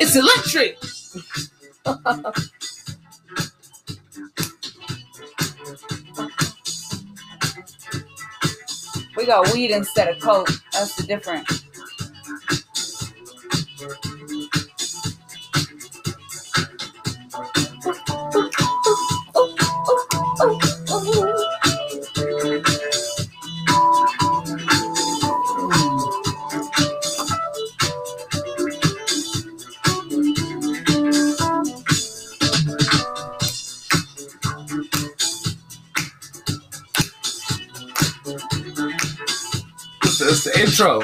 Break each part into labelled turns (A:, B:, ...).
A: It's electric.
B: We got weed instead of coke. That's the difference.
A: Intro.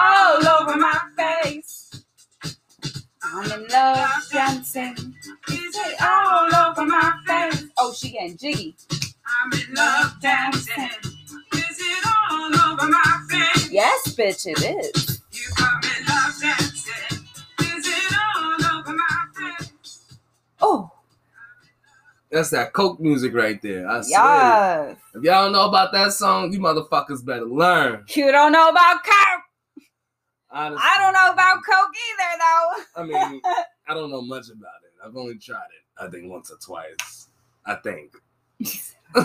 B: All over my face. I'm in love dancing. Is it all over my face? Oh, she getting jiggy.
C: I'm in love dancing. Is it all over my face?
B: Yes, bitch, it is.
A: That's that coke music right there. I swear. If y'all don't know about that song, you motherfuckers better learn.
B: You don't know about coke.
A: Honestly,
B: I don't know about coke either, though.
A: I mean, I don't know much about it. I've only tried it, I think, once or twice. I think. uh,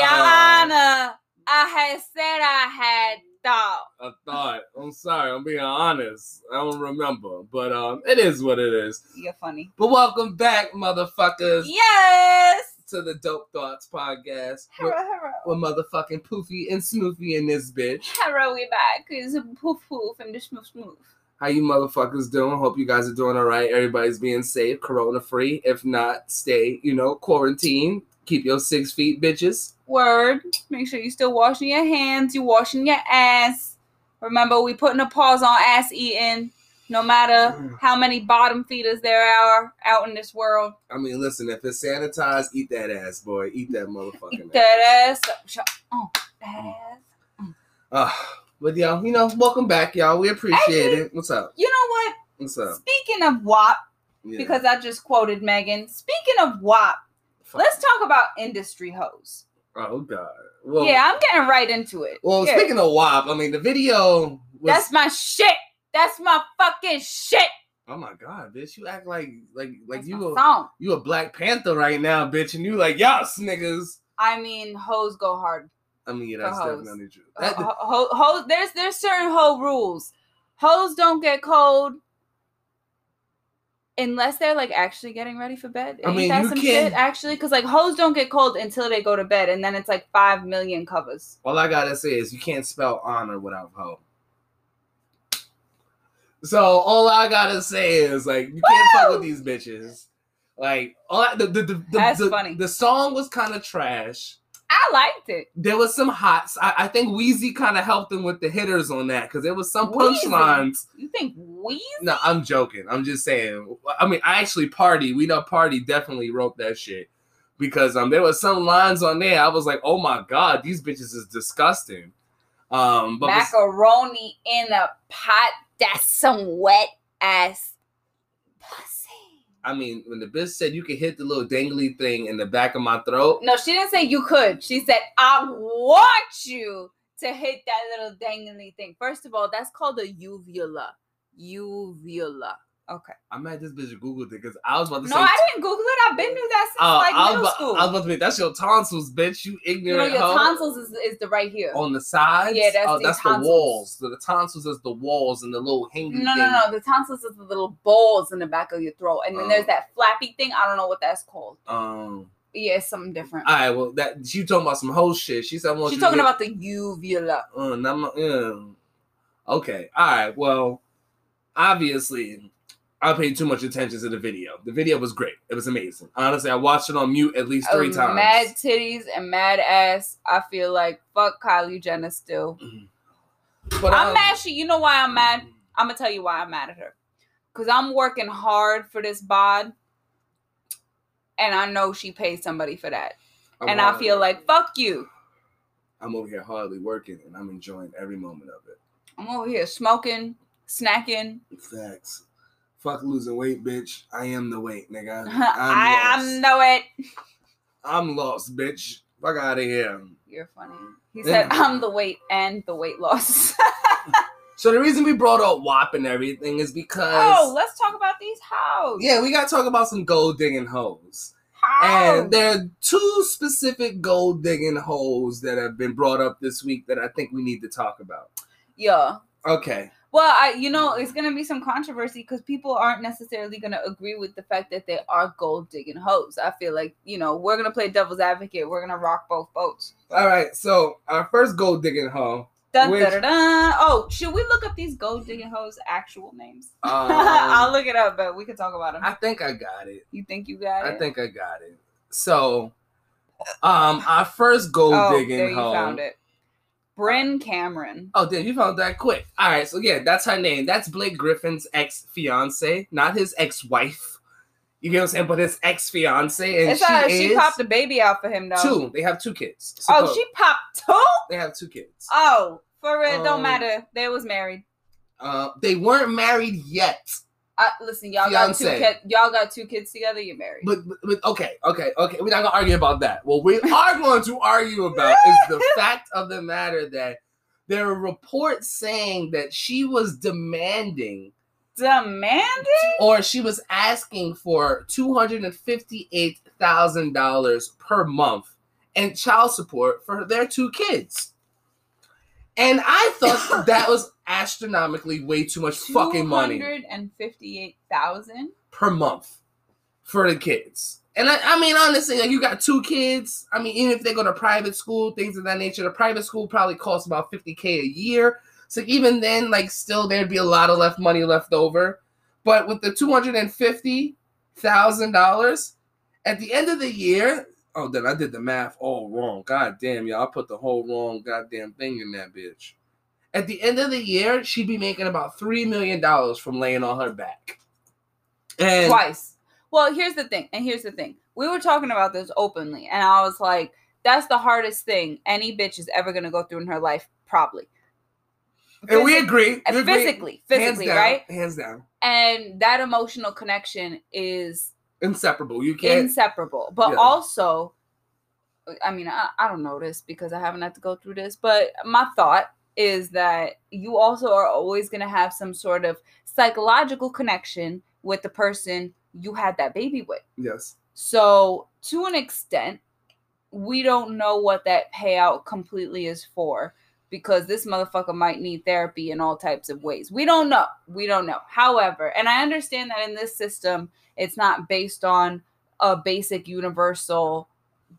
B: Your Honor, I had said I had thought.
A: I thought. I'm sorry. I'm being honest. I don't remember, but um, it is what it is.
B: You're funny.
A: But welcome back, motherfuckers,
B: Yes.
A: to the Dope Thoughts podcast.
B: Hello, hello.
A: we're motherfucking Poofy and Smoofy in this bitch.
B: Hello, we back. It's a poof poof and the smooth smooth.
A: How you motherfuckers doing? Hope you guys are doing all right. Everybody's being safe, corona free. If not, stay, you know, quarantine. Keep your six feet, bitches.
B: Word. Make sure you're still washing your hands. You washing your ass. Remember, we putting a pause on ass eating. No matter how many bottom feeders there are out in this world,
A: I mean, listen, if it's sanitized, eat that ass, boy. Eat that motherfucking
B: eat that ass. Sh- Oh, that
A: Mm.
B: ass.
A: Ah, but y'all, you know, welcome back, y'all. We appreciate
B: Actually-
A: it. What's up?
B: You know what?
A: What's up?
B: Speaking of WAP,
A: Yeah.
B: because I just quoted Megan. Speaking of WAP,
A: Fuck.
B: let's talk about industry hoes.
A: Oh God. Well,
B: yeah, I'm getting right into it.
A: Well,
B: Yeah.
A: speaking of WAP, I mean, the video was.
B: That's my shit. That's my fucking shit.
A: oh my God, bitch! You act like like like
B: That's
A: you a
B: song.
A: you a Black Panther right now, bitch, and you like yes, niggas.
B: I mean, hoes go hard.
A: I mean, yeah, that's definitely true.
B: Ho-
A: That,
B: ho- ho- ho- there's there's certain hoe rules. Hoes don't get cold unless they're like actually getting ready for bed.
A: I
B: Ain't
A: mean,
B: that
A: you
B: some
A: can-
B: shit actually? Because like hoes don't get cold until they go to bed, and then it's like five million covers.
A: all I gotta say is you can't spell honor without hoe. So all I gotta say is like you can't fuck with these bitches. Like all I- the the the, the,
B: That's
A: the,
B: funny.
A: the song was kind of trash.
B: I liked it.
A: There was some hots. I, I think Wheezy kind of helped them with the hitters on that because there was some punchlines.
B: You think we?
A: No, I'm joking. I'm just saying. I mean, I actually Pardi. We know Pardi definitely wrote that shit because um there was some lines on there. I was like, oh my god, these bitches is disgusting. Um, but
B: Macaroni in a pot. That's some wet ass pussy.
A: I mean, when the bitch said you could hit the little dangly thing in the back of my throat,
B: No, she didn't say you could. She said, I want you to hit that little dangly thing. First of all, that's called a uvula. Uvula. Okay.
A: I'm mad this bitch googled it because I was about to
B: No,
A: say.
B: No, I didn't Google it. I've been knew that since
A: Oh,
B: like middle
A: about,
B: school.
A: I was about to be. That's your tonsils, bitch. You
B: you know,
A: ignorant
B: your tonsils is, is the right here.
A: on the sides.
B: Yeah, that's
A: oh,
B: the
A: that's
B: tonsils.
A: the walls. So the tonsils is the walls and the little hanging.
B: No, no,
A: thing.
B: no. The tonsils is the little balls in the back of your throat. And then
A: Oh.
B: there's that flappy thing. I don't know what that's called.
A: Um.
B: Yeah, it's something different.
A: All right. Well, that she talking about some whole shit. She said,
B: She's talking
A: hit-
B: about the uvula.
A: Uh, and I'm, uh, okay. All right. Well, obviously, I paid too much attention to the video. The video was great. It was amazing. Honestly, I watched it on mute at least three times.
B: Mad titties and mad ass. I feel like fuck Kylie Jenner still.
A: but
B: I'm
A: um,
B: mad. She, you know why I'm mad? I'm gonna tell you why I'm mad at her. Cause I'm working hard for this bod, and I know she paid somebody for that, and I feel like fuck you.
A: I'm over here hardly working and I'm enjoying every moment of it.
B: I'm over here smoking, snacking.
A: Facts. Fuck losing weight, bitch. I am the weight, nigga. I'm
B: I am know it.
A: I'm lost, bitch. Fuck out of here.
B: You're funny. He said, "I'm the weight and the weight loss."
A: So the reason we brought up WAP and everything is because
B: oh, let's talk about these hoes.
A: yeah, we gotta talk about some gold digging hoes.
B: Hoes.
A: And there are two specific gold digging hoes that have been brought up this week that I think we need to talk about.
B: yeah.
A: Okay.
B: Well, I, you know, it's gonna be some controversy because people aren't necessarily gonna agree with the fact that they are gold digging hoes. I feel like you know we're gonna play devil's advocate. We're gonna rock both boats.
A: All right. So our first gold digging hoe.
B: Dun,
A: Which-
B: dun, dun. Oh, should we look up these gold digging hoes' actual names?
A: Um,
B: I'll look it up, but we can talk about them.
A: I think I got it.
B: you think you got it?
A: I think I got it. So, um, our first gold
B: oh,
A: digging
B: there you
A: hoe.
B: Brynn Cameron.
A: Oh, damn, you found that quick. All right, so yeah, that's her name. That's Blake Griffin's ex fiance, not his ex wife. You get what I'm saying? But his ex fiance, and
B: It's
A: she is
B: she popped a baby out for him though.
A: two. They have two kids.
B: Oh, she popped two.
A: They have two kids.
B: Oh, for real,
A: Um,
B: don't matter. They was married.
A: Uh, they weren't married yet.
B: Uh, listen, y'all got two kids. Y'all got two kids together. You're married.
A: But, but, but okay, okay, okay. We're not gonna argue about that. What we are going to argue about is the fact of the matter that there are reports saying that she was demanding
B: Demanding.
A: or she was asking for two hundred and fifty-eight thousand dollars per month and child support for their two kids. And I thought that was astronomically way too much fucking money
B: Two hundred and fifty-eight thousand.
A: per month for the kids. And I, I mean, honestly, like you got two kids. I mean, even if they go to private school, things of that nature, the private school probably costs about 50K a year. So even then, like, still there'd be a lot of left money left over. But with the $250,000 at the end of the year, oh, then I did the math all wrong. God damn, y'all, I put the whole wrong goddamn thing in that bitch. At the end of the year, she'd be making about $3 million from laying on her back. And
B: Twice. Well, here's the thing, and here's the thing. We were talking about this openly, and I was like, "That's the hardest thing any bitch is ever gonna go through in her life, probably."
A: And we agree. we agree.
B: physically, physically,
A: down,
B: right?
A: Hands down.
B: And that emotional connection is
A: Inseparable. You can't.
B: inseparable. But
A: Yeah.
B: also, I mean, I, I don't know this because I haven't had to go through this, but my thought is that you also are always going to have some sort of psychological connection with the person you had that baby with.
A: yes.
B: So, to an extent, we don't know what that payout completely is for because this motherfucker might need therapy in all types of ways. We don't know. We don't know. However, and I understand that in this system, it's not based on a basic universal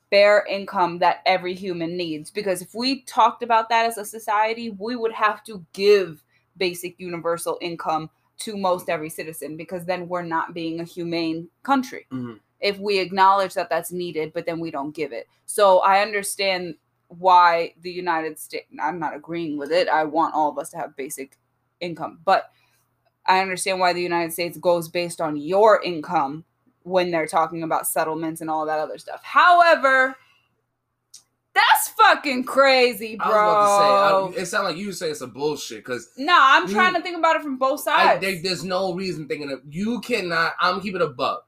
B: bare income that every human needs. Because if we talked about that as a society, we would have to give basic universal income to most every citizen because then we're not being a humane country.
A: Mhm.
B: if we acknowledge that that's needed but then we don't give it. So i understand why the united states i'm not agreeing with it. I want all of us to have basic income. But i understand why the united states goes based on your income when they're talking about settlements and all that other stuff however that's fucking crazy bro
A: I was about to say. I, it sounds like you say it's a bullshit because
B: no i'm
A: you-
B: trying to think about it from both
A: I,
B: sides
A: there, there's no reason thinking of you cannot. I'm keeping a buck.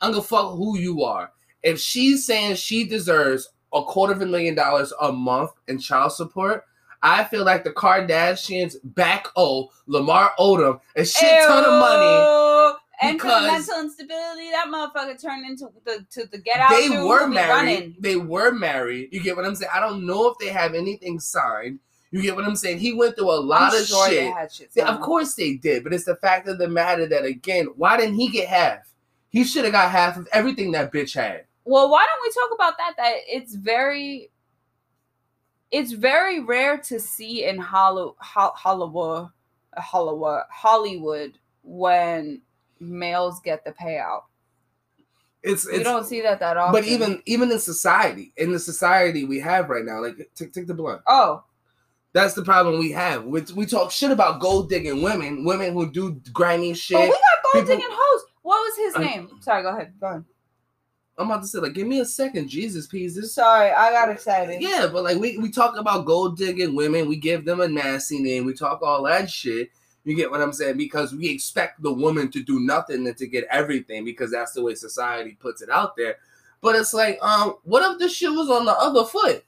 A: I'm gonna fuck who you are. If she's saying she deserves a quarter of a million dollars a month in child support, I feel like the Kardashians back owe Lamar Odom a shit ton of money.
B: And
A: because-
B: mental instability, that motherfucker turned into the to the get out.
A: They were married. They were married. You get what I'm saying? I don't know if they have anything signed. You get what I'm saying? He went through a lot
B: I'm
A: of
B: sure
A: shit.
B: They had shit
A: Yeah, of course they did, but it's the fact of the matter that again, why didn't he get half? He should have got half of everything that bitch had.
B: Well, why don't we talk about that? That it's very, it's very rare to see in Hollywood, Hollywood, Hollywood, Hollywood when males get the payout.
A: It's it's
B: don't see that that often.
A: but even even in society, in the society we have right now, like take take the blunt.
B: oh,
A: That's the problem we have. We, we talk shit about gold digging women, women who do grimy shit.
B: but we got gold
A: people-
B: digging hoes. What was his name? Sorry, go ahead. Go ahead.
A: I'm about to say, like, give me a second, Jesus, pieces.
B: Sorry, I got excited.
A: Yeah, but like we, we talk about gold digging women, we give them a nasty name, we talk all that shit. You get what I'm saying? Because we expect the woman to do nothing and to get everything because that's the way society puts it out there. But it's like, um, what if the shit was on the other foot?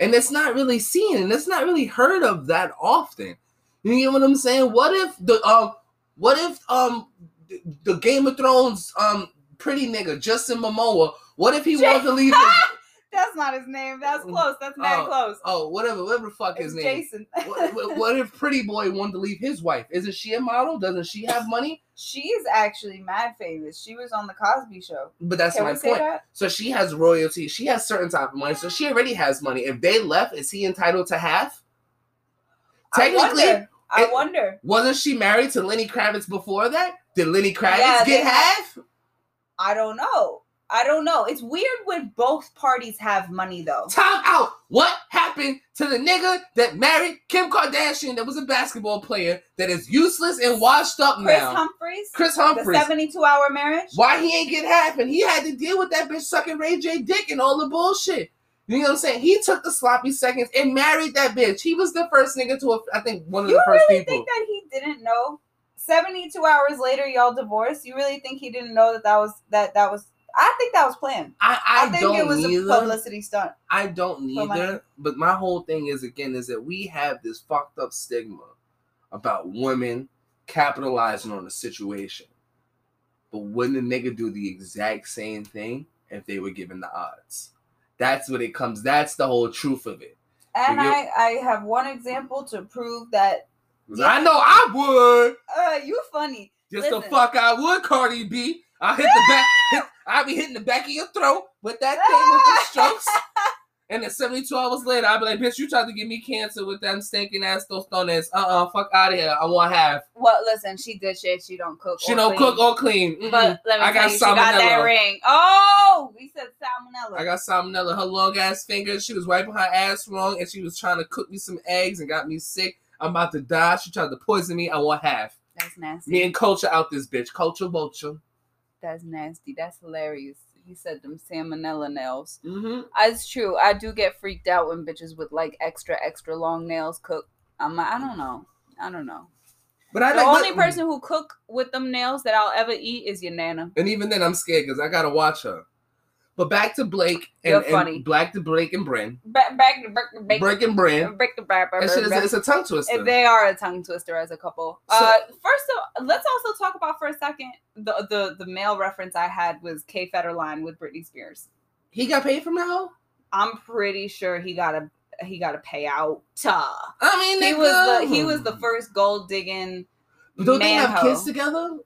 A: And it's not really seen and it's not really heard of that often. You get what I'm saying? What if the um what if um the, the Game of Thrones um pretty nigga Justin Momoa, what if he
B: Jay-
A: wanted to leave his
B: That's not his name. That's mm. close. That's mad
A: Oh,
B: close.
A: oh whatever, whatever the fuck his
B: It's
A: name.
B: Jason.
A: what, what- if Pretty Boy wanted to leave his wife? Isn't she a model? Doesn't she have money?
B: She's actually mad famous. She was on the Cosby Show.
A: But that's
B: Can
A: my point.
B: that?
A: So she has royalty. She has certain type of money. So she already has money. If they left, is he entitled to half? Technically,
B: I wonder. I wonder.
A: wasn't she married to Lenny Kravitz before that? Did Lenny Kravitz
B: Yeah,
A: get half?
B: I don't know. I don't know. It's weird when both parties have money though.
A: Time out. What happened to the nigga that married Kim Kardashian that was a basketball player that is useless and washed up
B: Kris
A: now?
B: Kris Humphries,
A: Kris
B: the
A: Humphries.
B: 72 hour marriage.
A: Why he ain't get half? And he had to deal with that bitch sucking Ray J dick and all the bullshit. You know what I'm saying? He took the sloppy seconds and married that bitch. He was the first nigga to, I think, one of
B: You
A: the first
B: really
A: people.
B: think that he didn't know? 72 hours later, y'all divorced. You really think he didn't know that that was that that was? I think that was planned.
A: I,
B: I,
A: I,
B: think
A: don't
B: it was
A: neither.
B: a publicity stunt.
A: I don't neither. But my whole thing is again is that we have this fucked up stigma about women capitalizing on a situation. But wouldn't a nigga do the exact same thing if they were given the odds? That's what it comes. That's the whole truth of it.
B: And I I have one example to prove that.
A: 'Cause I know I would.
B: Uh, you funny.
A: Just the fuck I would, Cardi B. I hit the back. Hit, I be hitting the back of your throat with that thing with the strokes. And then 72 hours later, I'll be like, bitch, you tried to give me cancer with them stinking ass tostones. Uh-uh, fuck out of here. I want half.
B: Well, listen, she did shit. She don't cook.
A: She don't
B: clean.
A: cook or clean. Mm-mm.
B: But let me
A: I
B: tell
A: got
B: you, she got that ring. Oh, we said salmonella.
A: I got salmonella. Her long ass fingers. She was wiping her ass wrong, and she was trying to cook me some eggs and got me sick. I'm about to die. She tried to poison me. I want half.
B: That's nasty.
A: Me and culture out this bitch. Culture vulture.
B: That's nasty. That's hilarious. He said them salmonella nails.
A: Mm-hmm.
B: It's true. I do get freaked out when bitches with like extra, extra long nails cook. I'm like, I don't know. I don't know.
A: But I
B: The
A: like
B: only
A: but-
B: person who cook with them nails that I'll ever eat is your nana.
A: And even then, I'm scared because I gotta watch her. But back to Blake and, and
B: funny.
A: Black to Blake and Bren.
B: Back, back, back, back,
A: Break and
B: the back,
A: That shit is it's a tongue twister.
B: They are a tongue twister as a couple.
A: So-
B: uh, first of let's also talk about for a second the the the male reference I had was K Federline with Britney Spears.
A: He got paid from that hoe?
B: I'm pretty sure he got a he got a payout.
A: I mean,
B: He was the he was the first gold digging.
A: Don't they have
B: hoe.
A: kids together?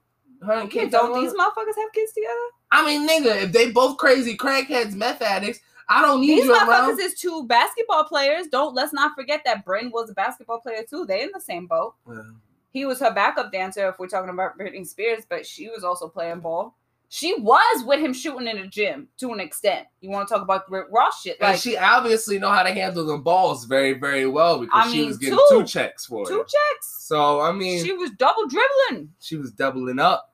A: Her and
B: Yeah, don't these motherfuckers have kids together?
A: I mean, nigga, if they both crazy crackheads, meth addicts, I don't need
B: These
A: you
B: motherfuckers
A: around.
B: is two basketball players. Don't let's not forget that Brynn was a basketball player too. They in the same boat.
A: Well,
B: He was her backup dancer if we're talking about Britney Spears, but she was also playing ball. She was with him shooting in the gym to an extent. You want to talk about Rick Ross shit?
A: and
B: Like
A: she obviously know how to handle the balls very, very well because
B: I
A: she
B: mean,
A: was getting
B: two.
A: two, checks for
B: two
A: it.
B: checks.
A: So I mean,
B: She
A: she,
B: was double dribbling.
A: She was doubling up.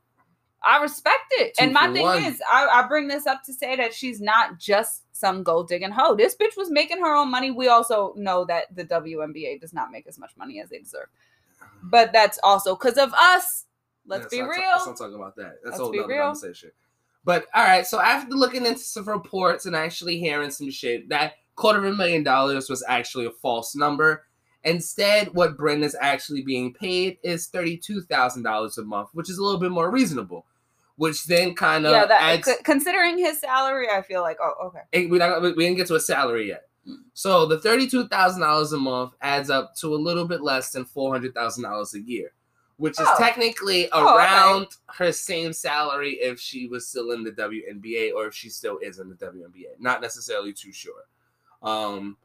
B: I respect it.
A: Two
B: and my thing
A: one.
B: is, I, I bring this up to say that she's not just some gold digging hoe. This bitch was making her own money. We also know that the WNBA does not make as much money as they deserve. But that's also because of us. Let's
A: Let's
B: be real.
A: talk- let's not talk about that. That's
B: Let's
A: a whole
B: real.
A: conversation. But all right, so after looking into some reports and actually hearing some shit, that quarter of a million dollars was actually a false number. Instead, what Bren is actually being paid is thirty-two thousand dollars a month, which is a little bit more reasonable. Which then kind of
B: yeah, that
A: adds.
B: c- considering his salary, I feel like, oh, okay.
A: we not, we didn't get to a salary yet.
B: Mm.
A: So the thirty-two thousand dollars a month adds up to a little bit less than four hundred thousand dollars a year, which is
B: Oh.
A: technically
B: Oh, okay.
A: around her same salary if she was still in the WNBA or if she still is in the WNBA. Not necessarily too sure. Um,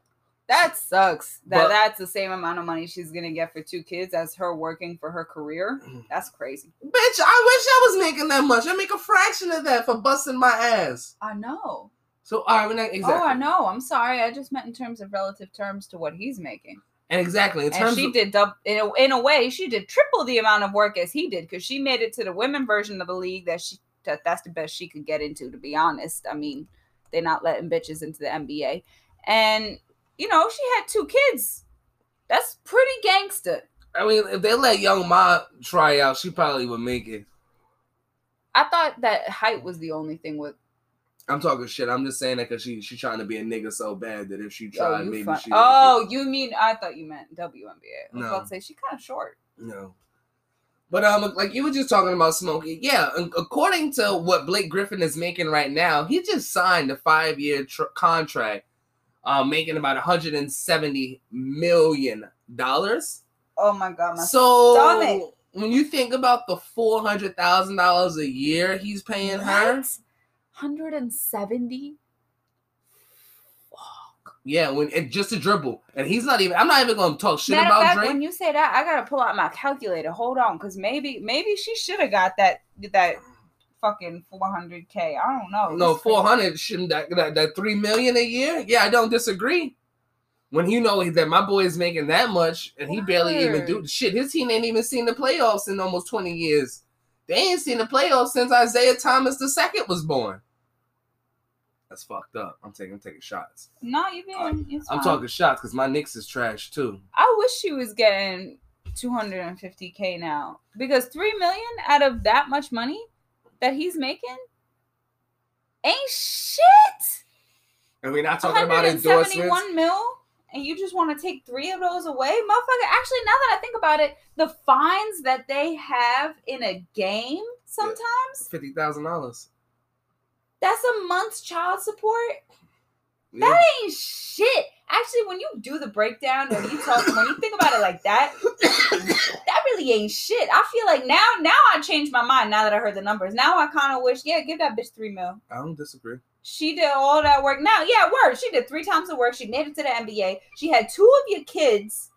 B: That sucks. That
A: But-
B: that's the same amount of money she's gonna get for two kids as her working for her career. That's crazy.
A: bitch, I wish I was making that much. I make a fraction of that for busting my ass.
B: I know.
A: So all right, we're not exactly.
B: Oh, I know. I'm sorry. I just meant in terms of relative terms to what he's making.
A: And exactly in
B: and she
A: of
B: did dub in a, in a way she did triple the amount of work as he did because she made it to the women version of the league that she that that's the best she could get into. To be honest, I mean, they're not letting bitches into the NBA, and you know she had two kids. That's pretty gangster.
A: I mean, if they let Young M.A try out, she probably would make it.
B: I thought that height was the only thing with.
A: I'm talking shit. I'm just saying that because she she's trying to be a nigga so bad that if she
B: Oh,
A: tried,
B: you
A: maybe
B: fun-
A: she.
B: oh, you mean I thought you meant WNBA. I was
A: No.
B: about to say she kind of short.
A: No. But um, like you were just talking about Smokey, yeah. According to what Blake Griffin is making right now, he just signed a five-year tr- contract, um, making about 170 million dollars.
B: Oh my god, my
A: So
B: stomach.
A: when you think about the four hundred thousand dollars a year he's paying her,
B: Hundred and seventy.
A: yeah, when and just a dribble, and he's not even. I'm not even gonna talk shit
B: Matter
A: about
B: fact,
A: Drake.
B: when you say that, I gotta pull out my calculator. Hold on, because maybe maybe she should have got that that fucking four hundred k. I don't know.
A: No,
B: It's crazy.
A: four hundred shouldn't that, that that three million a year? Yeah, I don't disagree. When you know that my boy is making that much and he barely even do shit, his team ain't even seen the playoffs in almost twenty years. They ain't seen the playoffs since Isaiah Thomas II was born. That's fucked up. I'm taking I'm taking shots.
B: Not even. It's
A: I'm talking shots because my Knicks is trash too.
B: I wish she was getting two hundred and fifty k now because three million out of that much money that he's making ain't shit.
A: And we're not talking about endorsements.
B: 171 mil and you just want to take three of those away motherfucker actually now that i think about it the fines that they have in a game sometimes
A: Fifty thousand dollars.
B: That's a month's child support that ain't shit actually when you do the breakdown when you talk when you think about it like that that really ain't shit i feel like now now i changed my mind now that i heard the numbers now i kind of wish yeah give that bitch three mil
A: I don't disagree.
B: She did all that work. Now, yeah, word. She did three times the work. She made it to the NBA. She had two of your kids.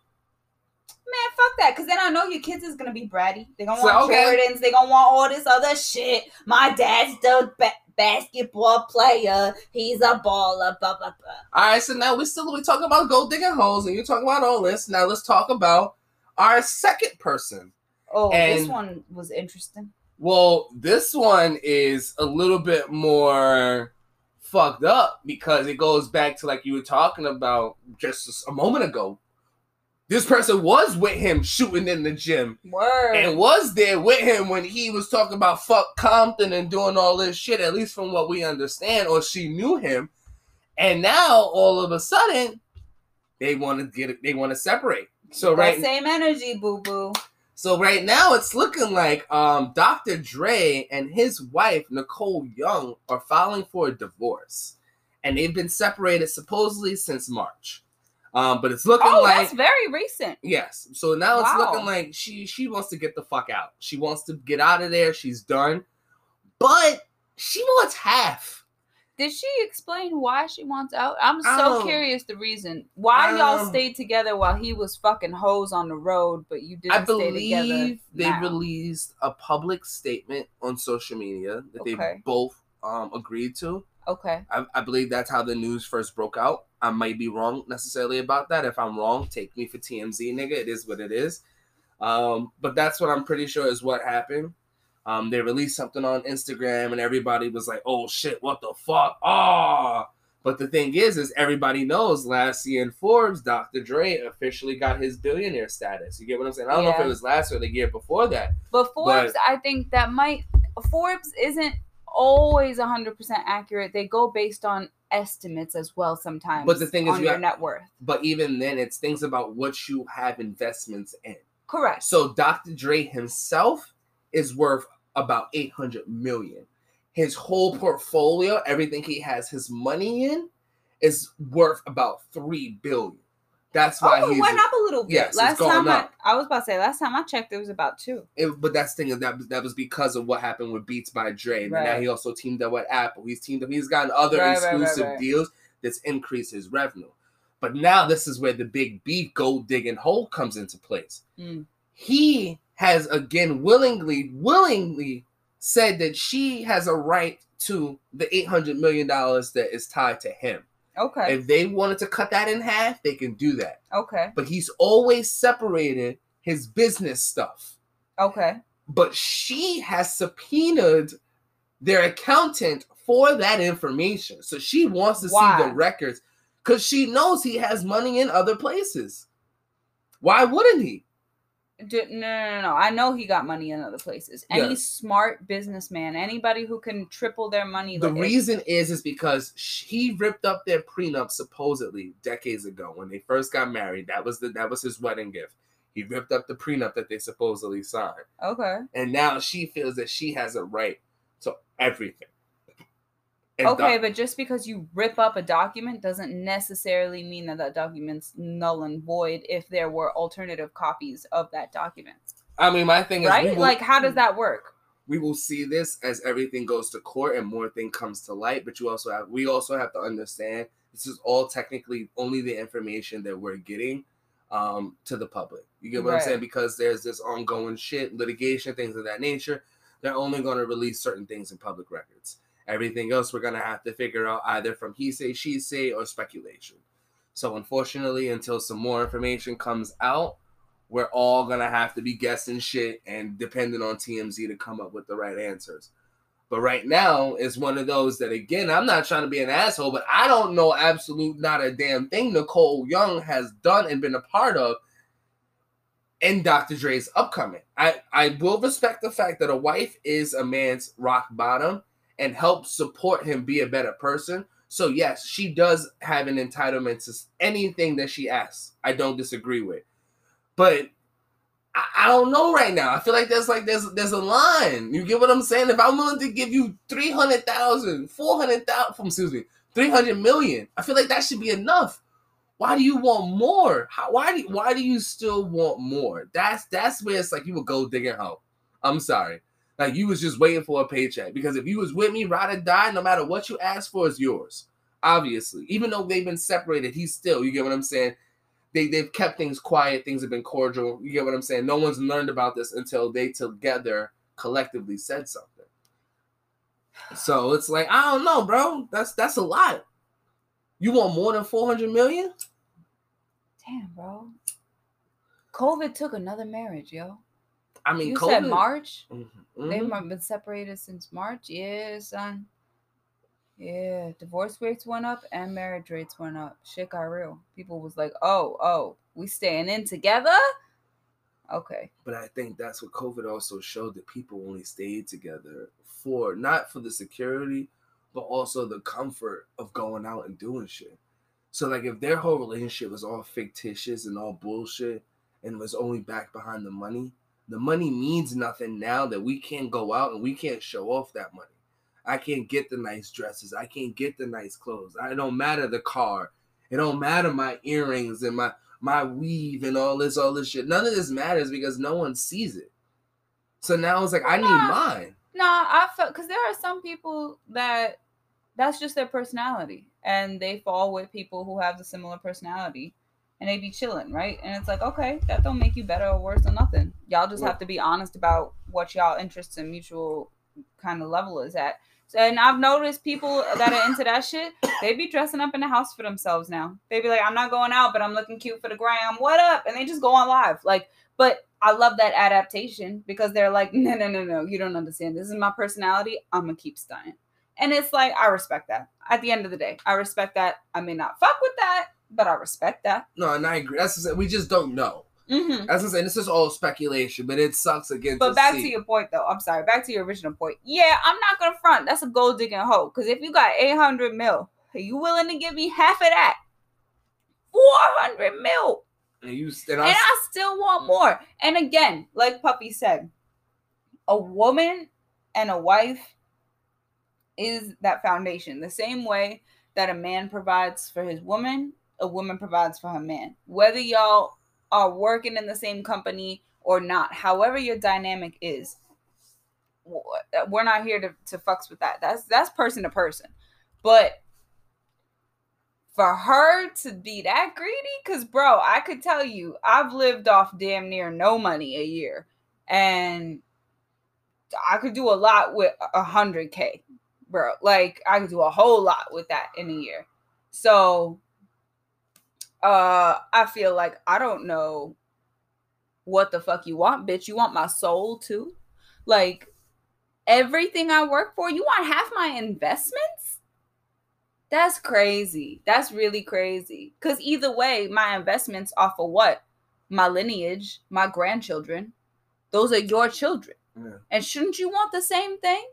B: Man, fuck that. Cause then I know your kids is gonna be bratty. They gonna
A: So,
B: want
A: okay.
B: Jordans. They gonna want all this other shit. My dad's the ba- basketball player. He's a baller. Blah blah blah.
A: All right, so now we're still we talking about gold digging holes, and you're talking about all this. Now let's talk about our second person.
B: Oh, this one was interesting.
A: Well, this one is a little bit more fucked up because it goes back to like you were talking about just a moment ago. This person was with him shooting in the gym
B: Word.
A: and was there with him when he was talking about fuck Compton and doing all this shit, at least from what we understand, or she knew him. And now all of a sudden, they want to get it, they want to separate. So
B: that
A: right
B: same energy, boo boo.
A: so right now it's looking like um, Dr. Dre and his wife Nicole Young are filing for a divorce, and they've been separated supposedly since March. Um, but it's looking
B: Oh,
A: like
B: that's very recent.
A: yes. So now it's
B: Wow.
A: looking like she she wants to get the fuck out. She wants to get out of there. She's done, but she wants half.
B: Did she explain why she wants out? I'm so curious the reason. Why y'all
A: Um,
B: stayed together while he was fucking hoes on the road, but you didn't
A: I
B: stay together.
A: believe they
B: now?
A: released a public statement on social media that they both um, agreed to.
B: Okay.
A: I, I believe that's how the news first broke out. I might be wrong necessarily about that. If I'm wrong, take me for TMZ, nigga. It is what it is. Um, but that's what I'm pretty sure is what happened. Um, they released something on Instagram, and everybody was like, "Oh shit, what the fuck?" Ah. But the thing is, is everybody knows last year in Forbes, Dr. Dre officially got his billionaire status. You get what I'm saying? I don't know if it was last year or the year before that.
B: But Forbes, I think that might Forbes isn't always 100% accurate. They go based on estimates as well sometimes.
A: But the thing is,
B: your
A: have-
B: net worth.
A: But even then, it's things about what you have investments in.
B: Correct.
A: So Dr. Dre himself is worth about 800 million. His whole portfolio, everything he has his money in, is worth about 3 billion. That's why
B: oh, it
A: he's
B: went up a little bit.
A: Yes,
B: last time
A: up.
B: I, I was about to say last time I checked, it was about two.
A: it- but that's the thing that that was because of what happened with Beats by Dre. And then now he also teamed up with Apple. He's teamed up, he's gotten other
B: Right, right, right,
A: exclusive
B: right.
A: deals that's increased his revenue. But now this is where the big beef gold digging hole comes into place.
B: Mm.
A: he has again willingly willingly said that she has a right to the 800 million dollars that is tied to him
B: Okay.
A: if they wanted to cut that in half they can do that
B: okay.
A: but he's always separated his business stuff
B: Okay.
A: but she has subpoenaed their accountant for that information. So she wants to see the records because she knows he has money in other places. Why wouldn't he?
B: No, no, no, no. I know he got money in other places. Any
A: Yeah.
B: smart businessman, anybody who can triple their money.
A: The
B: like,
A: reason is is because he ripped up their prenup supposedly decades ago when they first got married. That was the that was his wedding gift. He ripped up the prenup that they supposedly signed,
B: Okay.
A: and now she feels that she has a right to everything.
B: Okay,
A: doc-
B: but just because you rip up a document doesn't necessarily mean that that document's null and void if there were alternative copies of that document.
A: I mean, my thing is,
B: Right?
A: will-
B: Like, how does that work?
A: we will see this as everything goes to court and more thing comes to light. But you also have we also have to understand this is all technically only the information that we're getting um to the public. You get what I'm saying? Because there's this ongoing shit, litigation, things of that nature. They're only going to release certain things in public records. Everything else we're gonna have to figure out either from he say, she say, or speculation. So unfortunately, until some more information comes out, we're all gonna have to be guessing shit and depending on TMZ to come up with the right answers. But right now is one of those that again, I'm not trying to be an asshole, but I don't know absolute not a damn thing Nicole Young has done and been a part of in Dr. Dre's upcoming. I, I will respect the fact that a wife is a man's rock bottom and help support him be a better person. So yes, she does have an entitlement to anything that she asks. I don't disagree with. But I, I don't know right now. I feel like there's like there's there's a line. You get what I'm saying? If I'm willing to give you 300,000, 400,000, um, excuse me, 300 million, I feel like that should be enough. Why do you want more? How, why do why do you still want more? That's that's where it's like you would go digging home. I'm sorry. Like you was just waiting for a paycheck because if you was with me, ride or die, no matter what you ask for is yours. Obviously, even though they've been separated, he's still. You get what I'm saying? They they've kept things quiet. Things have been cordial. You get what I'm saying? No one's learned about this until they together collectively said something. So it's like I don't know, bro. That's that's a lot. You want more than 400 million?
B: Damn, bro. COVID took another marriage, yo.
A: I mean,
B: you
A: COVID,
B: said March?
A: Mhm,
B: They've
A: mhm.
B: been separated since March. Yeah, son. Yeah, divorce rates went up and marriage rates went up. Shit got real. People was like, "Oh, oh, we staying in together." Okay.
A: But I think that's what COVID also showed that people only stayed together for not for the security, but also the comfort of going out and doing shit. So like if their whole relationship was all fictitious and all bullshit and was only back behind the money, the money means nothing now that we can't go out and we can't show off that money. I can't get the nice dresses. I can't get the nice clothes. I don't matter the car. It don't matter my earrings and my my weave and all this, all this shit. None of this matters because no one sees it. So now it's like I need mine.
B: No, I felt because there are some people that that's just their personality, and they fall with people who have the similar personality, and they be chilling, right? And it's like, okay, that don't make you better or worse or nothing. Y'all just have to be honest about what y'all interests and mutual kind of level is at. So, and I've noticed people that are into that shit, they be dressing up in the house for themselves now. They be like, I'm not going out, but I'm looking cute for the gram. What up? And they just go on live. Like, but I love that adaptation because they're like, no, no, no, no, you don't understand. This is my personality. I'm gonna keep stunning. And it's like, I respect that. At the end of the day, I respect that. I may not fuck with that, but I respect that.
A: No, and I agree. That's just, we just don't know. As I said, this is all speculation, but it sucks again.
B: But back to your point, though. I'm sorry. Back to your original point. Yeah, I'm not gonna front. That's a gold digging hoe. Because if you got 800 mil, are you willing to give me half of that? 400 mil.
A: and you and I,
B: and I still want more. And again, like Puppy said, a woman and a wife is that foundation. The same way that a man provides for his woman, a woman provides for her man. Whether y'all are working in the same company or not, however your dynamic is. We're not here to, to fucks with that. That's that's person to person. But for her to be that greedy, because bro, I could tell you, I've lived off damn near no money a year, and I could do a lot with a hundred k, bro. Like I could do a whole lot with that in a year. So, uh, I feel like I don't know what the fuck you want, bitch. You want my soul too, like. everything I work for. You want half my investments? That's crazy. That's really crazy. Because either way, my investments are for what? My lineage, my grandchildren. Those are your children.
A: Yeah.
B: And shouldn't you want the same thing?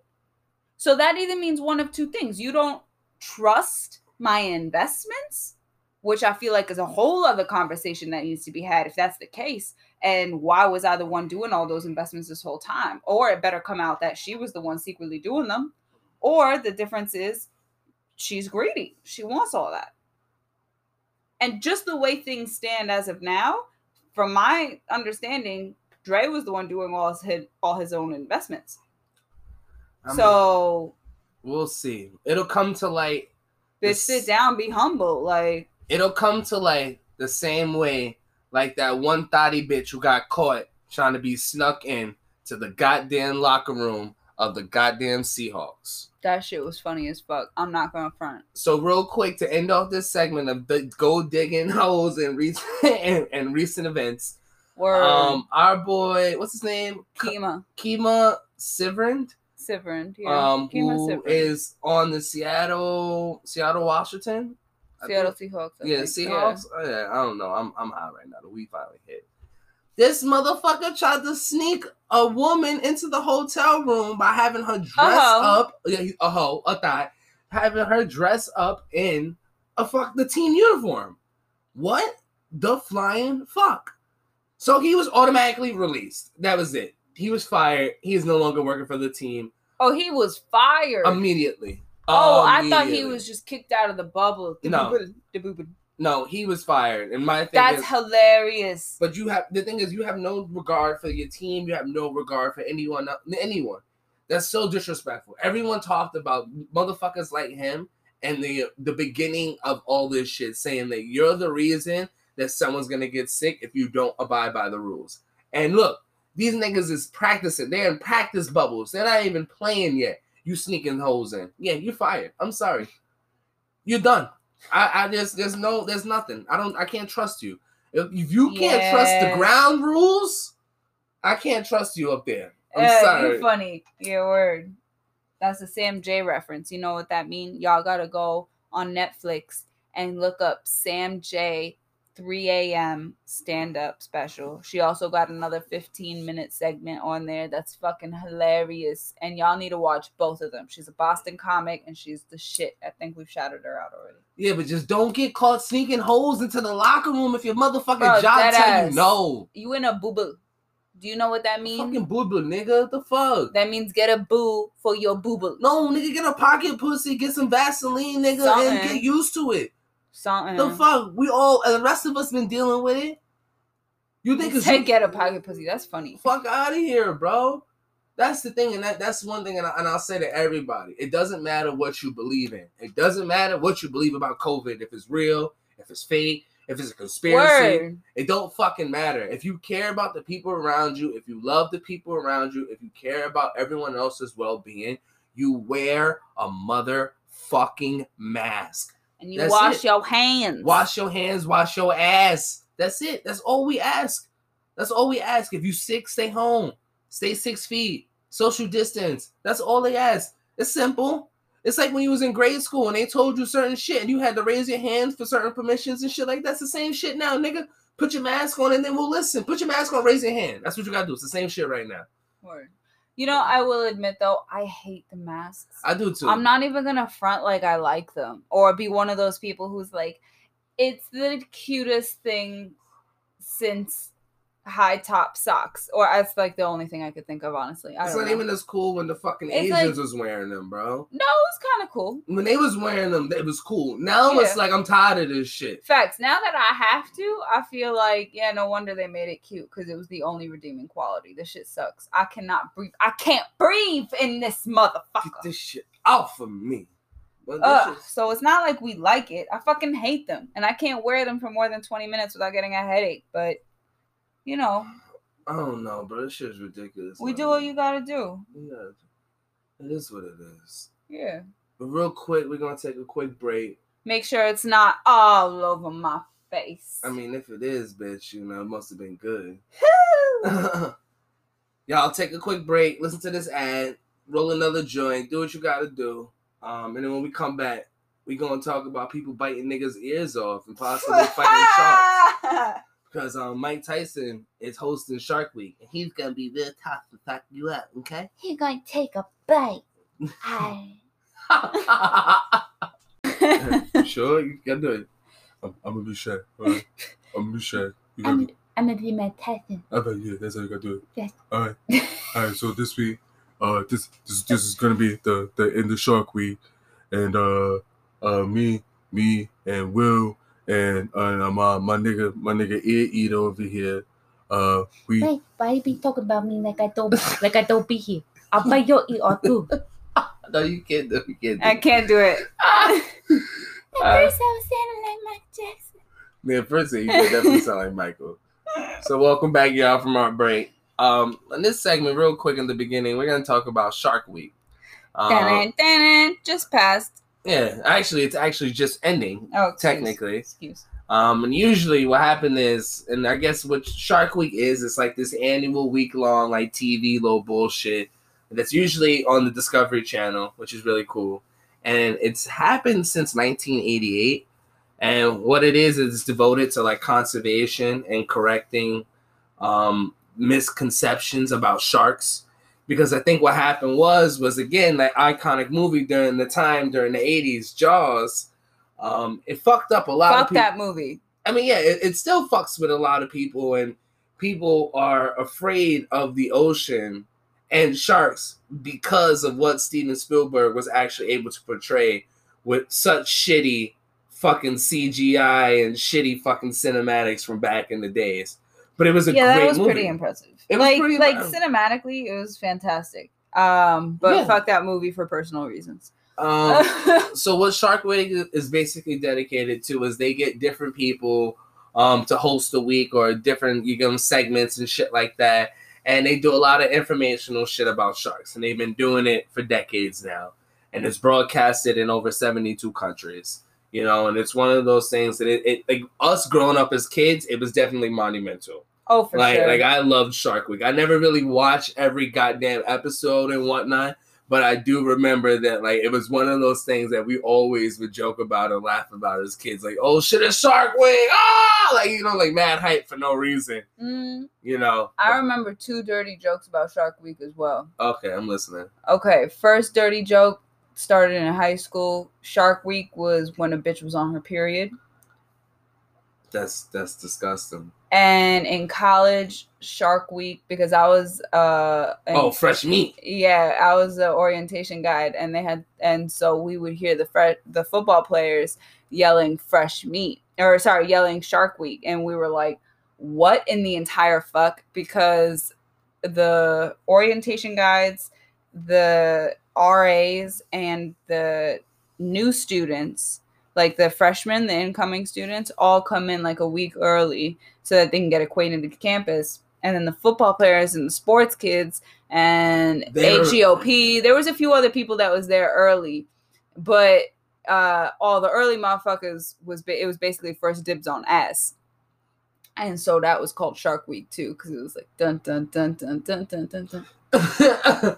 B: So that either means one of two things. You don't trust my investments, which I feel like is a whole other conversation that needs to be had if that's the case. And why was I the one doing all those investments this whole time? Or it better come out that she was the one secretly doing them. Or the difference is she's greedy. She wants all that. And just the way things stand as of now, from my understanding, Dre was the one doing all his all his own investments.
A: I'm-
B: so
A: we'll see. It'll come to light.
B: bitch, sit down, be humble. Like
A: It'll come to like the same way like that one thotty bitch who got caught trying to be snuck in to the goddamn locker room of the goddamn Seahawks.
B: that shit was funny as fuck. I'm not gonna front.
A: So real quick to end off this segment of the gold digging holes and recent and, and recent events.
B: Word.
A: Um, our boy, what's his name?
B: Kemah
A: Kemah Siverand,
B: Siverand. Yeah.
A: um,
B: Kemah
A: who
B: Siverand.
A: is on the Seattle Seattle Washington.
B: Seattle. Seahawks. I
A: Yeah. Seahawks. Oh, yeah, I don't know. I'm I'm high right now. The weed finally hit. This motherfucker tried to sneak a woman into the hotel room by having her dress
B: hoe.
A: up. Yeah, a hoe, a thigh, having her dress up in a fuck the team uniform. What the flying fuck? So he was automatically released. That was it. He was fired. He is no longer working for the team
B: Oh, he was fired.
A: immediately.
B: Oh, oh, I thought he was just kicked out of the bubble.
A: No. No, he was fired. And my thing
B: That's
A: is,
B: hilarious.
A: But you have the thing is you have no regard for your team. You have no regard for anyone. Anyone. That's so disrespectful. Everyone talked about motherfuckers like him and the the beginning of all this shit, saying that you're the reason that someone's gonna get sick if you don't abide by the rules. And look, these niggas is practicing. They're in practice bubbles. They're not even playing yet. You sneaking holes in. Yeah, you're fired. I'm sorry. You're done. I, I just there's no there's nothing. I don't I can't trust you. If, if you can't trust the ground rules, I can't trust you up there. I'm
B: Uh,
A: sorry.
B: You funny. Your word. That's a Sam Jay reference. You know what that means? Y'all gotta go on Netflix and look up Sam Jay 3 a.m. stand up special. She also got another 15 minute segment on there that's fucking hilarious. And y'all need to watch both of them. She's a Boston comic and she's the shit. I think we've shouted her out already.
A: Yeah, but just don't get caught sneaking holes into the locker room if your motherfucking
B: Bro,
A: job tell you no.
B: You in a boo boo. Do you know what that means?
A: Fucking boo boo, nigga. What the fuck?
B: That means get a boo for your boo boo.
A: No, nigga, get a pocket pussy, get some Vaseline, nigga, and get used to it.
B: Something.
A: The fuck? We all, and the rest of us been dealing with it. You think it's
B: Say get a pocket pussy. That's funny.
A: fuck out of here, bro. That's the thing, and that, that's one thing, and, I, and I'll say to everybody: it doesn't matter what you believe in. It doesn't matter what you believe about COVID. If it's real, if it's fake, if it's a conspiracy,
B: Word.
A: it don't fucking matter. If you care about the people around you, if you love the people around you, if you care about everyone else's well-being, you wear a motherfucking mask.
B: And you
A: That's
B: wash
A: it.
B: your hands.
A: Wash your hands, wash your ass. That's it. That's all we ask. That's all we ask. If you sick, stay home. Stay six feet. Social distance. That's all they ask. It's simple. It's like when you was in grade school and they told you certain shit and you had to raise your hand for certain permissions and shit like that's the same shit now, nigga. Put your mask on and then we'll listen. Put your mask on, raise your hand. That's what you gotta do. It's the same shit right now.
B: Word. You know, I will admit though, I hate the masks.
A: I do too.
B: I'm not even gonna front like I like them or be one of those people who's like, it's the cutest thing since high top socks. Or that's like the only thing I could think of, honestly. I
A: It's
B: don't know.
A: even as cool when the fucking
B: It's
A: Asians
B: like-
A: was wearing them, bro.
B: no, it was kind of cool.
A: When they was wearing them, it was cool. Now it's like I'm tired of this shit.
B: Facts. Now that I have to, I feel like yeah, no wonder they made it cute because it was the only redeeming quality. This shit sucks. I cannot breathe. I can't breathe in this motherfucker.
A: Get this shit off of me. But this
B: Ugh, so it's not like we like it. I fucking hate them, and I can't wear them for more than twenty minutes without getting a headache. But you know,
A: I don't know, bro. This shit's ridiculous.
B: we
A: man.
B: do what you gotta do.
A: Yeah, it is what it is.
B: Yeah.
A: But real quick, we're gonna take a quick break.
B: Make sure it's not all over my face.
A: I mean, if it is, bitch, you know, it must have been good. Y'all take a quick break. Listen to this ad. roll another joint, do what you gotta do. Um, and then when we come back, we gonna talk about people biting niggas' ears off and possibly fighting sharks. Because um, Mike Tyson is hosting Shark Week, and he's gonna be real tough to fuck you up. Okay.
B: He gonna take a bite. I.
A: sure, you can do it. I'm, I'm gonna be shy. Alright. I'm gonna be shy. You
B: I'm,
A: be,
B: I'm gonna be my Tyson.
A: I bet yeah, that's how you gotta do it.
B: Yes.
A: All right. All right. So this week, uh, this this this is gonna be the the end of Shark Week, and uh, uh, me me and Will and uh, my my nigga my nigga ear eater over here, uh, we
B: Wait, why you be talking about me like I don't like I don't be here? I'll bite your ear off too.
A: no you can't do you can't do
B: I can't do it.
A: Uh,
B: I was sounding like Mike Jackson.
A: Yeah, first thing you definitely sound like Michael. So welcome back, y'all, from our break. Um, in this segment, real quick in the beginning, we're gonna talk about Shark Week. Um,
B: Dun, dun, dun, just passed.
A: Yeah, actually, it's actually just ending
B: Oh, excuse-
A: technically.
B: Excuse.
A: Um, and usually what happened is, and I guess what Shark Week is, it's like this annual week long like TV low bullshit that's usually on the Discovery Channel, which is really cool. And it's happened since 1988. And what it is is devoted to like conservation and correcting um, misconceptions about sharks. Because I think what happened was was again that iconic movie during the time during the 80s, Jaws. Um, it fucked up a lot of
B: Fuck
A: people.
B: that movie.
A: I mean, yeah, it, it still fucks with a lot of people, and people are afraid of the ocean and sharks because of what Steven Spielberg was actually able to portray with such shitty fucking CGI and shitty fucking cinematics from back in the days. But it was a
B: yeah,
A: great
B: that was
A: movie.
B: pretty impressive.
A: It was
B: like,
A: pretty
B: like
A: impressive.
B: cinematically, it was fantastic. Um, but
A: Yeah.
B: fuck that movie for personal reasons.
A: Um, so what Shark Week is basically dedicated to is they get different people um to host a week or different you give them segments and shit like that and they do a lot of informational shit about sharks and they've been doing it for decades now and it's broadcasted in over 72 countries you know and it's one of those things that it, it like us growing up as kids it was definitely monumental
B: oh, for
A: like
B: sure.
A: like I loved Shark Week. I never really watched every goddamn episode and whatnot, but I do remember that like it was one of those things that we always would joke about and laugh about as kids. Like, oh shit, it's Shark Week! Ah, like you know, like mad hype for no reason.
B: Mm,
A: You know.
B: I remember two dirty jokes about Shark Week as well.
A: Okay, I'm listening.
B: Okay, first dirty joke started in high school. Shark Week was when a bitch was on her period.
A: That's that's disgusting.
B: And in college, Shark Week, because I was uh an-
A: Oh, fresh meat.
B: yeah, I was the orientation guide, and they had, and so we would hear the fre- the football players yelling "fresh meat" or sorry, yelling "Shark Week," and we were like, "What in the entire fuck?" Because the orientation guides, the RAs, and the new students, like the freshmen, the incoming students, all come in like a week early so that they can get acquainted to campus. And then the football players and the sports kids and
A: They're-
B: HEOP. There was a few other people that was there early, but uh, all the early motherfuckers was it was basically first dibs on ass. And so that was called Shark Week too, because it was like dun dun dun dun dun dun dun dun.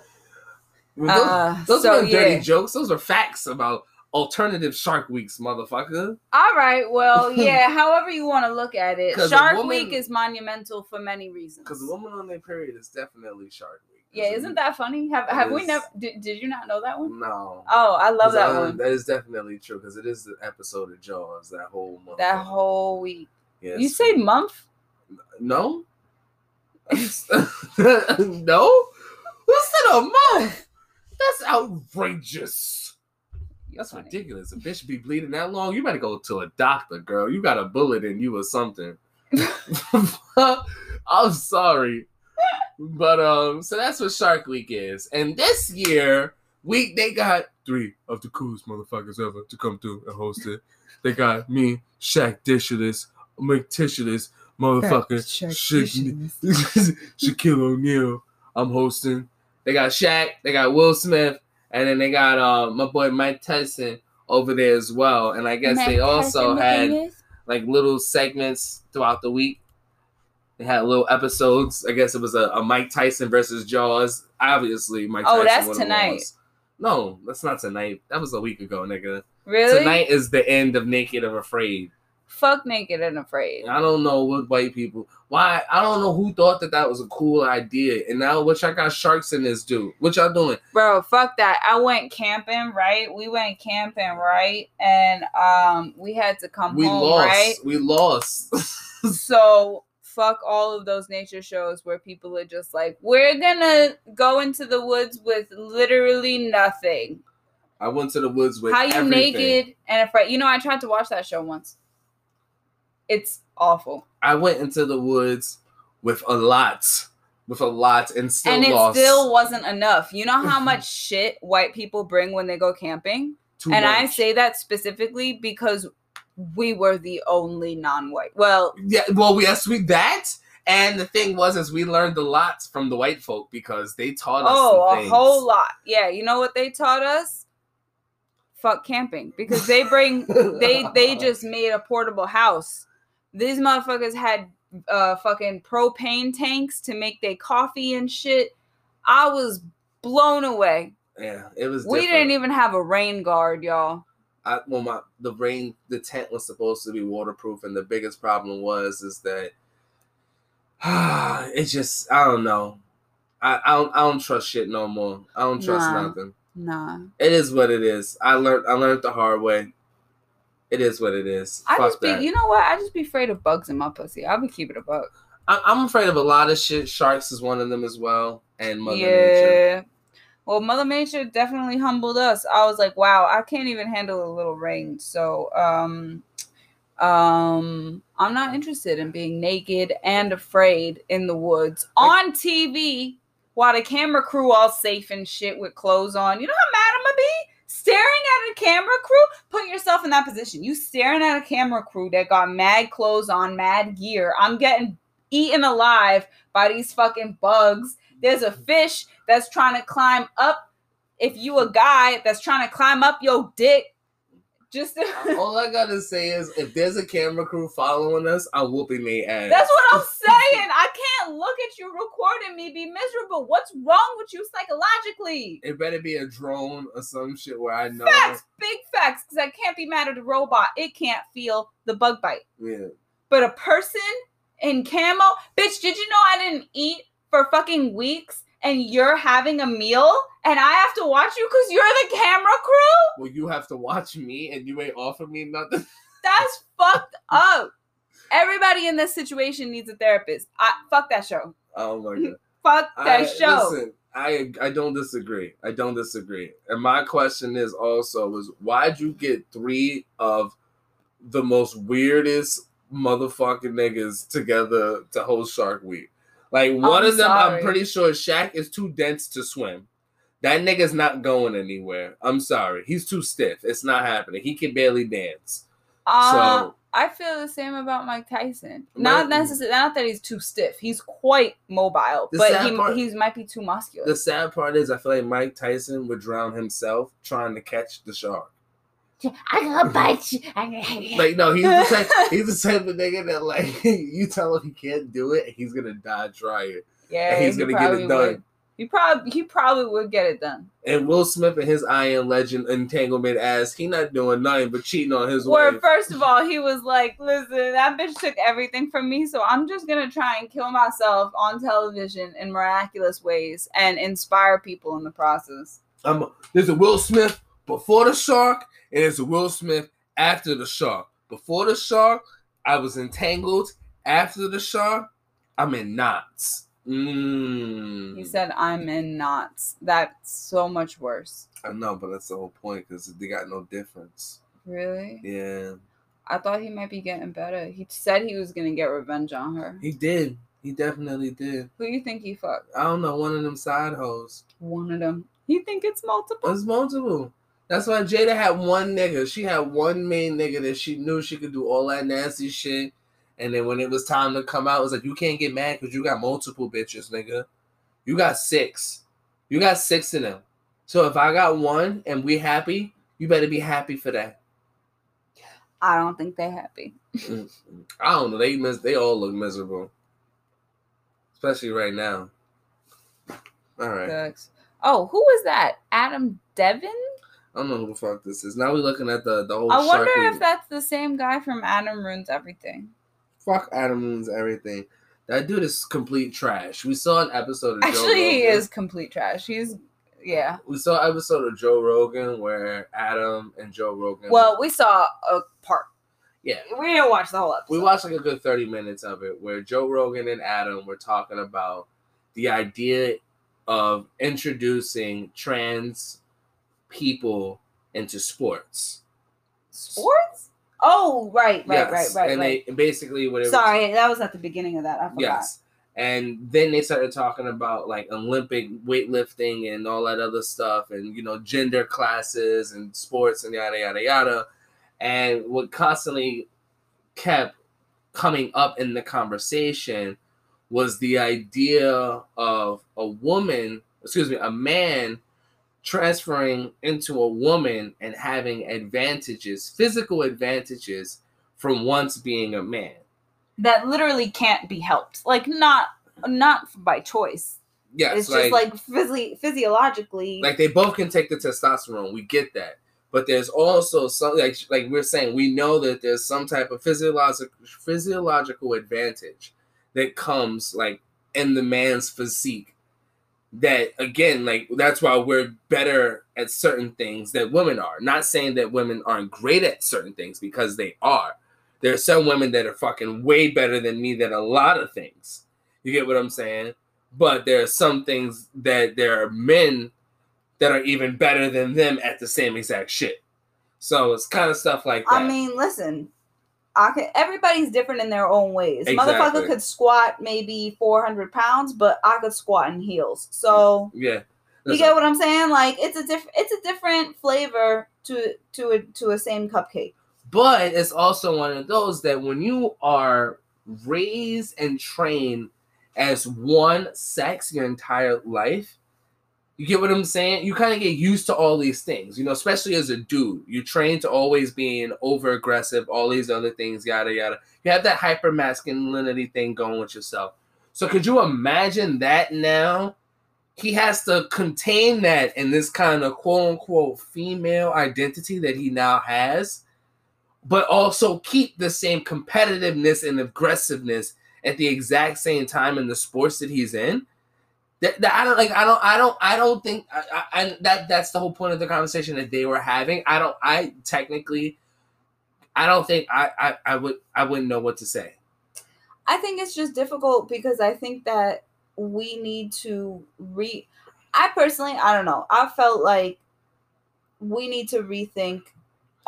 A: those
B: Uh,
A: those
B: so
A: are dirty
B: yeah.
A: jokes. Those are facts about alternative Shark Weeks, motherfucker.
B: All right, well, yeah. however you want to look at it, Shark
A: woman-
B: Week is monumental for many reasons.
A: Because a woman on their period is definitely Shark Week.
B: Yeah, isn't that funny? Have have we never? Did, did you not know that one?
A: No.
B: Oh, I love that
A: uh,
B: one.
A: That is definitely true because it is the episode of Jaws. That whole month.
B: That whole week.
A: Yes.
B: You say month?
A: no? no? Who said a month? That's outrageous. That's
B: funny.
A: ridiculous. A bitch be bleeding that long, you better go to a doctor, girl. You got a bullet in you or something. I'm sorry. But um, so that's what Shark Week is. And this year, we they got three of the coolest motherfuckers ever to come through and host it. They got me, Shaq Dishless, McTishless, motherfucker, Sha- Shaquille O'Neal. I'm hosting. They got Shaq, they got Will Smith, and then they got uh, my boy Mike Tyson over there as well. And I guess they also had like little segments throughout the week. They had little episodes. I guess it was a, a Mike Tyson versus Jaws. Obviously, Mike.
B: Oh,
A: Tyson
B: that's tonight.
A: No, that's not tonight. That was a week ago, nigga.
B: Really?
A: Tonight is the end of Naked and Afraid.
B: Fuck naked and afraid.
A: I don't know what white people. Why? I don't know who thought that that was a cool idea. And now, what y'all got sharks in this dude? What y'all doing?
B: Bro, fuck that. I went camping, right? We went camping, right? And um we had to come
A: We
B: home,
A: lost.
B: right?
A: We lost.
B: So fuck all of those nature shows where people are just like, we're gonna go into the woods with literally nothing.
A: I went to the woods with
B: How you
A: everything.
B: naked and afraid? You know, I tried to watch that show once. It's awful,
A: I went into the woods with a lot, with a lot, and still
B: and it
A: lost.
B: still wasn't enough. You know how much shit white people bring when they go camping,
A: too
B: and I say that specifically because we were the only non-white. Well,
A: yeah. Well, yes, we that. And the thing was, is we learned a lot from the white folk because they taught us.
B: Oh, a
A: things.
B: whole lot. Yeah, you know what they taught us? Fuck camping because they bring they they just made a portable house. These motherfuckers had uh fucking propane tanks to make their coffee and shit. I was blown away.
A: Yeah, it was.
B: We
A: different.
B: didn't even have a rain guard, y'all.
A: I, well, my the rain, the tent was supposed to be waterproof, and the biggest problem was is that it's just I don't know. I, I don't I don't trust shit no more. I don't trust
B: Nah.
A: nothing.
B: Nah.
A: It is what it is. I learned I learned the hard way. It is what it is.
B: I
A: Fuck
B: just be
A: that.
B: you know what? I just be afraid of bugs in my pussy. I'll be keeping a bug.
A: I, I'm afraid of a lot of shit. Sharks is one of them as well, and Mother
B: yeah.
A: Nature.
B: Well, Mother Nature definitely humbled us. I was like, wow, I can't even handle a little rain. So, um, um, I'm not interested in being naked and afraid in the woods on TV while the camera crew all safe and shit with clothes on. You know how mad I'm gonna be? Staring at a camera crew? Put yourself in that position. You staring at a camera crew that got mad clothes on, mad gear. I'm getting eaten alive by these fucking bugs. There's a fish that's trying to climb up. If you a guy that's trying to climb up your dick, just
A: All I gotta say is, if there's a camera crew following us, I'm whooping their ass.
B: That's what I'm saying. I can't look at you recording me be miserable. What's wrong with you psychologically?
A: It better be a drone or some shit where I know.
B: Facts, big facts, because I can't be mad at a robot. It can't feel the bug bite.
A: Yeah.
B: But a person in camo, bitch, did you know I didn't eat for fucking weeks and you're having a meal and I have to watch you because you're the camera crew?
A: Well, you have to watch me, and you ain't offer me nothing.
B: That's fucked up. Everybody in this situation needs a therapist. I fuck that show.
A: Oh my god.
B: Fuck that
A: I,
B: show.
A: Listen, I I don't disagree. I don't disagree. And my question is also is why'd you get three of the most weirdest motherfucking niggas together to host Shark Week? Like one
B: I'm
A: of them,
B: sorry.
A: I'm pretty sure Shaq is too dense to swim. That nigga's not going anywhere. I'm sorry. He's too stiff. It's not happening. He can barely dance.
B: Uh,
A: So-
B: I feel the same about Mike Tyson. Not necessarily, not that he's too stiff. He's quite mobile, but he
A: part-
B: he might be too muscular.
A: The sad part is I feel like Mike Tyson would drown himself trying to catch the shark.
B: I gonna bite you.
A: Like no, he's the type, he's the type of nigga that like you tell him he can't do it, and he's gonna die trying.
B: yeah,
A: and he's
B: he
A: gonna get it done.
B: would. He probably he probably would get it done.
A: And Will Smith and his I Am Legend entanglement ass, he not doing nothing but cheating on his
B: Where
A: wife.
B: first of all, he was like, "Listen, that bitch took everything from me, so I'm just gonna try and kill myself on television in miraculous ways and inspire people in the process."
A: I'm there's a Will Smith before the shark, a Will Smith after the shark. Before the shark, I was entangled. After the shark, I'm in knots. Mm.
B: He said, "I'm in knots." That's so much worse.
A: I know, but that's the whole point because they got no difference.
B: Really?
A: Yeah,
B: I thought he might be getting better. He said he was gonna get revenge on her.
A: he did. He definitely did.
B: Who you think he fucked?
A: I don't know, one of them side hoes.
B: One of them. You think it's multiple?
A: It's multiple. That's why Jada had one nigga. She had one main nigga that she knew she could do all that nasty shit. And then when it was time to come out, it was like, you can't get mad because you got multiple bitches, nigga. You got six. You got six of them. So if I got one and we happy, you better be happy for that.
B: I don't think they're happy.
A: I don't know. They mis- they all look miserable. especially right now. All right.
B: Oh, who was that? Adam Devon?
A: I don't know who the fuck this is. Now we're looking at the the whole.
B: I wonder if that's the same guy from Adam Ruins Everything.
A: fuck Adam ruins everything. That dude is complete trash. We saw an episode of Joe
B: Actually, he
A: Rogan.
B: is complete trash. He's yeah.
A: We saw an episode of Joe Rogan where Adam and Joe Rogan.
B: Well, we saw a part.
A: yeah,
B: We didn't watch the whole episode.
A: we watched like a good 30 minutes of it where Joe Rogan and Adam were talking about the idea of introducing trans people into sports.
B: sports. Oh, right, right,
A: Yes,
B: right, right,
A: And
B: right.
A: they basically what it was-
B: Sorry, that was at the beginning of that. I forgot.
A: Yes. And then they started talking about like Olympic weightlifting and all that other stuff and you know gender classes and sports and yada yada yada. And what constantly kept coming up in the conversation was the idea of a woman, excuse me, a man transferring into a woman and having advantages, physical advantages from once being a man.
B: That literally can't be helped. Like not not by choice.
A: Yes,
B: it's just like physi- physiologically.
A: like they both can take the testosterone. We get that, but there's also some like like we're saying we know that there's some type of physiological physiological advantage that comes like in the man's physique. That again, like that's why we're better at certain things that women are. Not saying that women aren't great at certain things because they are. There are some women that are fucking way better than me at a lot of things. You get what I'm saying? But there are some things that there are men that are even better than them at the same exact shit. So it's kind of stuff like that.
B: I mean, listen. I could, everybody's different in their own ways.
A: Exactly.
B: Motherfucker could squat maybe 400 pounds, but I could squat in heels. So
A: yeah.
B: you get what I'm saying? Like it's a different it's a different flavor to to a to a same cupcake.
A: but it's also one of those that when you are raised and trained as one sex your entire life, you get what I'm saying? You kind of get used to all these things, you know, especially as a dude. You're trained to always being over aggressive, all these other things, yada yada. You have that hyper masculinity thing going with yourself. So could you imagine that now? He has to contain that in this kind of quote unquote female identity that he now has but also keep the same competitiveness and aggressiveness at the exact same time in the sports that he's in. That, that I don't like. I don't. I don't. I don't think. I, I, that that's the whole point of the conversation that they were having. I don't. I technically, I don't think I. I, I would. I wouldn't know what to say.
B: I think it's just difficult because I think that we need to re I personally, I don't know. I felt like we need to rethink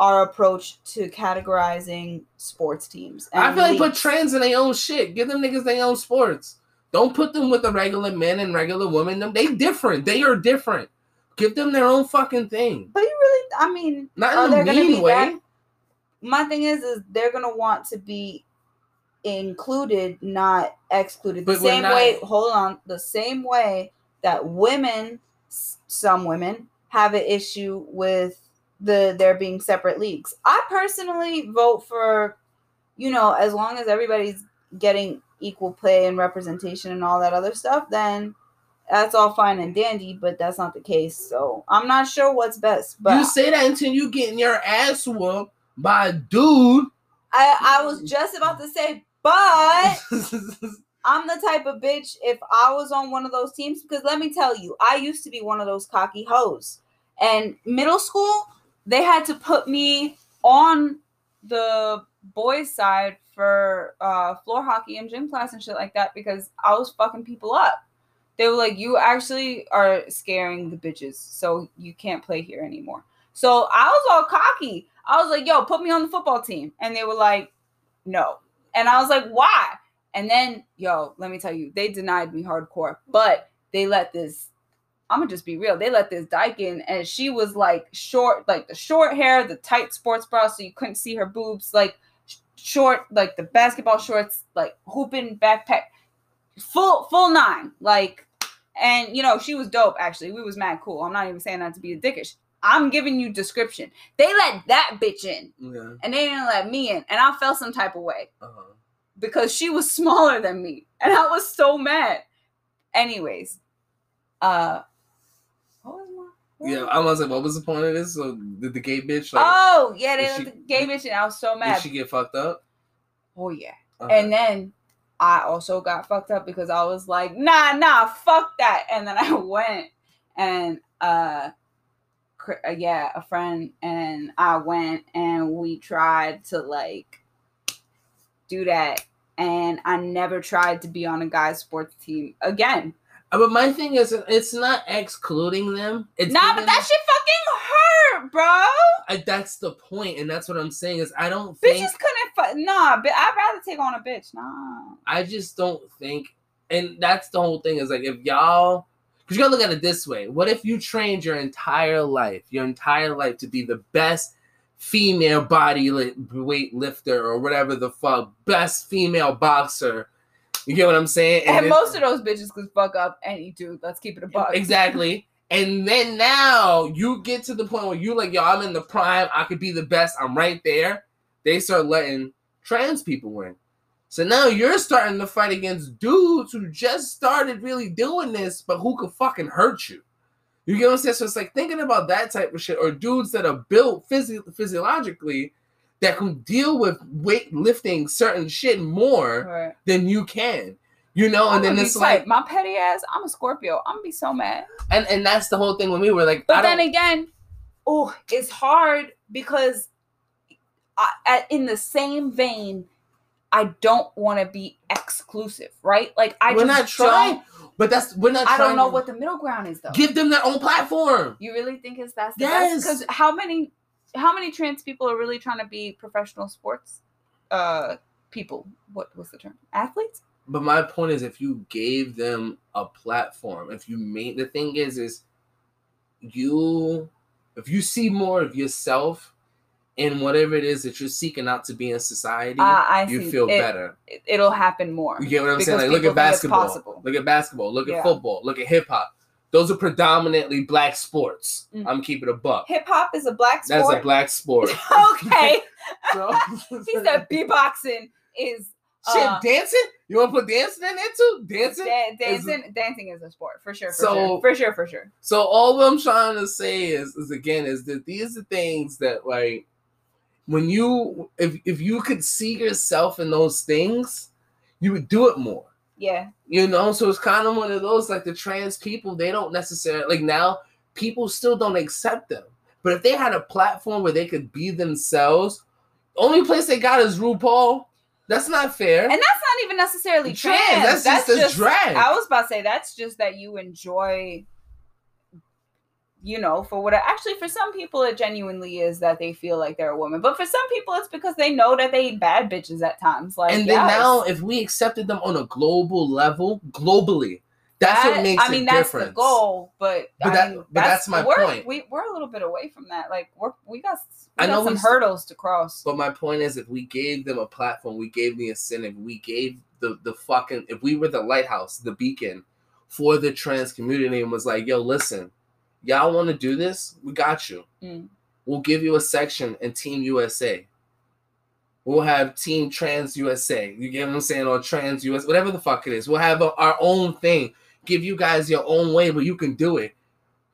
B: our approach to categorizing sports teams.
A: I feel like put
B: leagues.
A: trans in their own shit. Give them niggas their own sports. Don't put them with the regular men and regular women. Them they different. They are different. Give them their own fucking thing.
B: But you really I mean
A: Not in a mean way.
B: that- my thing is is they're gonna want to be included, not excluded. The
A: But we're
B: same
A: not-
B: way, hold on, the same way that women, some women, have an issue with the there being separate leagues. I personally vote for, you know, as long as everybody's getting equal play and representation and all that other stuff, then that's all fine and dandy. But that's not the case. So I'm not sure what's best. But
A: you say that until you getting your ass whooped by a dude.
B: I I was just about to say, but I'm the type of bitch if I was on one of those teams because let me tell you, I used to be one of those cocky hoes. And middle school, they had to put me on the boys' side for uh, floor hockey and gym class and shit like that because I was fucking people up. They were like, "You actually are scaring the bitches, so you can't play here anymore." So I was all cocky. I was like, "Yo, put me on the football team," and they were like, "No." And I was like, "Why?" And then, yo, let me tell you, they denied me hardcore, but they let this. I'm gonna just be real. They let this dyke in, and she was like short, like the short hair, the tight sports bra, so you couldn't see her boobs, like short, like the basketball shorts, like hooping backpack, full full nine, like. And you know she was dope. Actually, we was mad cool. I'm not even saying that to be a dickish. I'm giving you description. They let that bitch in,
A: yeah.
B: and they didn't let me in, and I felt some type of way
A: Uh-huh.
B: because she was smaller than me, and I was so mad. Anyways, uh, what was
A: Yeah, I was like, what was the point of this? So did the gay bitch like
B: oh yeah, they
A: she-
B: the gay bitch, and I was so mad.
A: did she get fucked up?
B: oh yeah. And then I also got fucked up because I was like, nah, nah, fuck that. And then I went and uh, uh, yeah, a friend and I went and we tried to like do that. And I never tried to be on a guy's sports team again.
A: Uh, But my thing is, it's not excluding them. It's
B: nah, but that shit fucking hurt, bro.
A: I, that's the point, and that's what I'm saying is I don't think
B: Bitches couldn't, fu- nah, but I'd rather take on a bitch. Nah.
A: I just don't think, and that's the whole thing is like if y'all, because you gotta look at it this way: what if you trained your entire life, your entire life to be the best female body li- weight lifter or whatever the fuck, best female boxer? You get what I'm saying?
B: And
A: then-
B: most of those bitches could fuck up any dude. Let's keep it a buck.
A: Exactly. And then now you get to the point where you like, yo, I'm in the prime. I could be the best. I'm right there. They start letting trans people win. So now you're starting to fight against dudes who just started really doing this, but who could fucking hurt you. You get what I'm saying? So it's like thinking about that type of shit, or dudes that are built physi- physiologically that can deal with weight lifting certain shit more
B: Right.
A: than you can. You know,
B: I'm
A: and then it's like
B: my petty ass. I'm a Scorpio. I'm gonna be so mad.
A: and and that's the whole thing when we were like,
B: But then again, oh, it's hard because I, in the same vein, I don't want to be exclusive, right? Like I
A: we're
B: just
A: not trying, but that's we're not.
B: I don't know
A: to
B: what the middle ground is though.
A: give them their own platform.
B: you really think it's that's the
A: Yes.
B: Because how many how many trans people are really trying to be professional sports uh people? What was the term? Athletes?
A: But my point is, if you gave them a platform, if you made the thing is, is you, if you see more of yourself in whatever it is that you're seeking out to be in society,
B: Uh,
A: you
B: see.
A: feel
B: It-
A: better.
B: It, it'll happen more.
A: You get what I'm saying? Like, look at basketball. Look at basketball. Look
B: Yeah.
A: at football. Look at hip hop. Those are predominantly black sports.
B: Mm.
A: I'm keeping a buck.
B: Hip hop is a black sport.
A: That's a black sport.
B: okay.
A: So-
B: he said beatboxing is
A: Shit,
B: uh,
A: dancing? You want to put dancing in there too? Dancing?
B: da-
A: is-
B: dancing. dancing is a sport for sure. For
A: So-
B: sure. For sure. For sure.
A: So all I'm trying to say is, is again, is that these are things that like when you if if you could see yourself in those things, you would do it more.
B: Yeah.
A: You know, so it's kind of one of those like the trans people, they don't necessarily like now people still don't accept them. But if they had a platform where they could be themselves, only place they got is RuPaul. That's not fair.
B: And that's not even necessarily
A: Trans,
B: trans.
A: that's just a drag.
B: I was about to say that's just that you enjoy. You know, for what actually for some people it genuinely is that they feel like they're a woman, but for some people it's because they know that they bad bitches at times. Like,
A: and then
B: yes.
A: now, if we accepted them on a global level, globally, that's what makes
B: I mean, that's
A: difference.
B: the goal, but,
A: But
B: I mean,
A: but that's my
B: we're,
A: point.
B: We we're a little bit away from that. Like we're we got
A: I
B: we
A: know
B: some hurdles to cross.
A: But my point is, if we gave them a platform, we gave the incentive, we gave the the fucking, if we were the lighthouse, the beacon for the trans community, and was like, yo, listen, y'all want to do this? We got you.
B: Mm.
A: We'll give you a section in Team USA. We'll have Team Trans USA. You get what I'm saying? Or Trans US, whatever the fuck it is. We'll have our own thing. Give you guys your own way, but you can do it.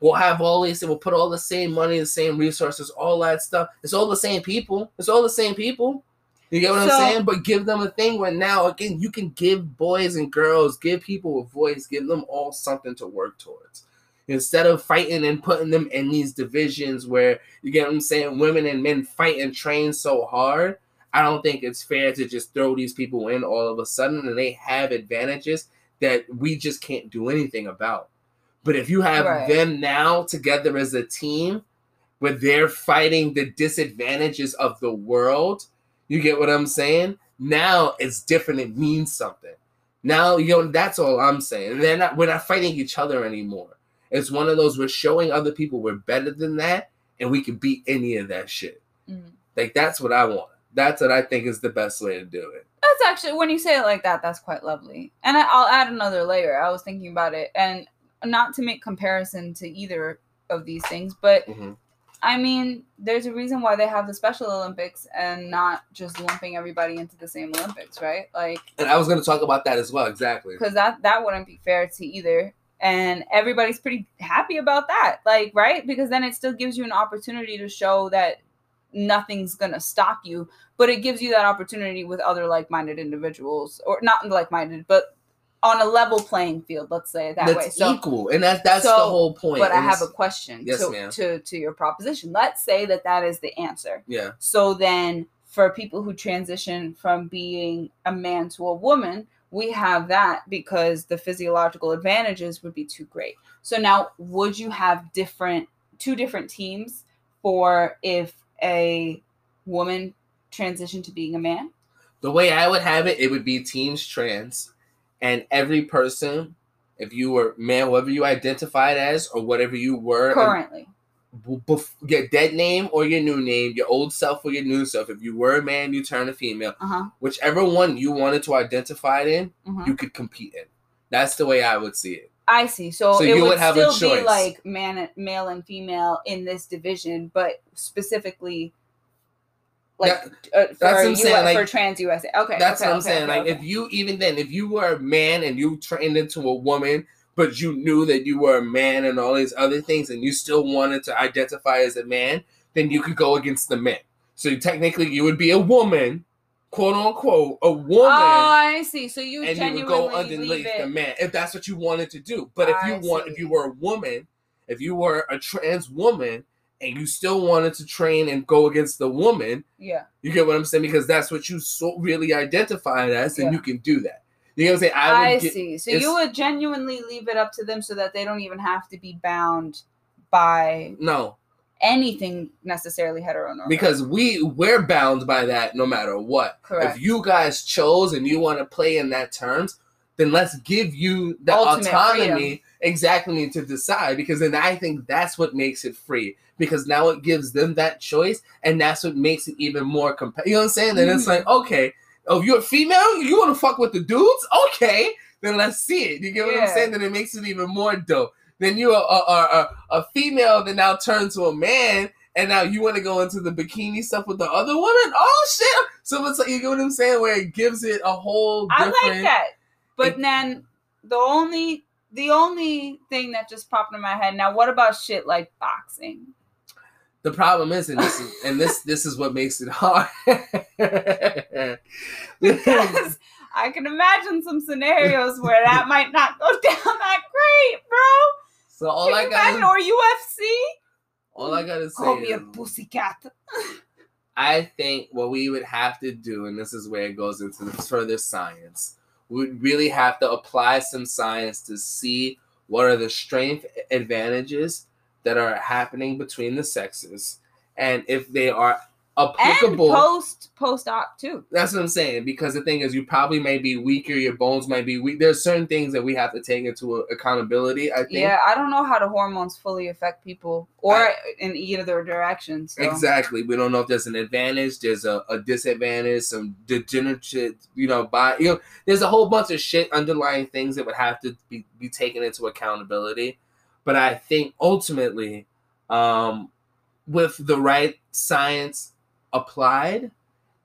A: We'll have all these, and we'll put all the same money, the same resources, all that stuff. It's all the same people. It's all the same people. You get what
B: So-
A: I'm saying? But give them a thing where now, again, you can give boys and girls, give people a voice, give them all something to work towards. Instead of fighting and putting them in these divisions where you get what I'm saying, women and men fight and train so hard, I don't think it's fair to just throw these people in all of a sudden and they have advantages that we just can't do anything about. But if you have
B: Right.
A: them now together as a team where they're fighting the disadvantages of the world, you get what I'm saying? Now it's different. It means something. Now, you know, that's all I'm saying. They're not we're not fighting each other anymore. It's one of those we're showing other people we're better than that and we can beat any of that shit.
B: Mhm.
A: Like that's what I want. That's what I think is the best way to do it.
B: That's actually when you say it like that, that's quite lovely. And I, I'll add another layer. I was thinking about it, and not to make comparison to either of these things, but
A: Mhm.
B: I mean, there's a reason why they have the Special Olympics and not just lumping everybody into the same Olympics, right? Like,
A: And I was going to talk about that as well. Exactly.
B: because that that wouldn't be fair to either. And everybody's pretty happy about that, like, right? Because then it still gives you an opportunity to show that nothing's gonna stop you, but it gives you that opportunity with other like-minded individuals, or not like-minded, but on a level playing field. Let's say it that
A: That's
B: way. So,
A: equal, and that's that's
B: so-
A: the whole point.
B: but I have a question
A: Yes,
B: to,
A: ma'am.
B: to to your proposition. Let's say that that is the answer.
A: yeah.
B: So then, for people who transition from being a man to a woman, we have that because the physiological advantages would be too great. So now, would you have different two different teams for if a woman transitioned to being a man?
A: The way I would have it, it would be teams trans, and every person, if you were man, whatever you identified as, or whatever you were,
B: Currently,
A: b- bef- your dead name or your new name, your old self or your new self. If you were a man, you turn a female.
B: uh huh.
A: Whichever one you wanted to identify in,
B: hmm
A: you could compete in. That's the way I would see it.
B: I see. So,
A: So
B: it
A: you
B: would,
A: would have a
B: still be
A: choice.
B: like man, male, and female in this division, but specifically. Like uh, for,
A: that's what I'm
B: US,
A: saying, like-
B: for trans USA. Okay,
A: That's
B: okay,
A: what I'm
B: okay,
A: saying.
B: okay,
A: like if you even then, if you were a man and you trained into a woman, but you knew that you were a man and all these other things, and you still wanted to identify as a man, then you could go against the men. So technically, you would be a woman, quote unquote, a woman.
B: Oh, I see. So you
A: and you would go underneath the man if that's what you wanted to do. But if you
B: I
A: want, if you were a woman, if you were a trans woman, and you still wanted to train and go against the woman,
B: Yeah.
A: you get what I'm saying? Because that's what you so really identified as, and
B: Yeah.
A: you can do that. You know what I'm saying?
B: I,
A: would get-
B: see. So you would genuinely leave it up to them so that they don't even have to be bound by
A: No,
B: anything necessarily heteronormative.
A: because we we're bound by that no matter what.
B: Correct.
A: If you guys chose and you want to play in that terms, then let's give you the
B: Ultimate
A: autonomy exactly to decide. Because then I think that's what makes it free. Because now it gives them that choice, and that's what makes it even more competitive. You know what I'm saying? Then it's
B: Mhm.
A: like, okay, oh, you're a female, you want to fuck with the dudes? Okay, then let's see it. You get what I'm saying? Then it makes it even more dope. Then you're a, a, a, a female that now turns to a man, and now you want to go into the bikini stuff with the other woman? Oh shit! So it's like you get what I'm saying, where it gives it a whole
B: I like that. But
A: it-
B: then the only the only thing that just popped in my head now, what about shit like boxing?
A: The problem is, and this is, and this this is what makes it hard.
B: Because I can imagine some scenarios where that might not go down that great, bro.
A: so all
B: Can
A: I
B: imagine
A: got,
B: or UFC?
A: all I gotta oh, say
B: Call me a pussycat.
A: I think what we would have to do, and this is where it goes into the further science, we would really have to apply some science to see what are the strength advantages that are happening between the sexes, and if they are
B: And
A: applicable.
B: post post op too.
A: That's what I'm saying. Because the thing is, you probably may be weaker. Your bones might be weak. There's certain things that we have to take into accountability. I think.
B: Yeah, I don't know how the hormones fully affect people or
A: I-
B: in either direction. So.
A: Exactly. We don't know if there's an advantage, there's a, a disadvantage, some degenerative, you know, by you know, there's a whole bunch of shit underlying things that would have to be, be taken into accountability. But I think ultimately, um, with the right science applied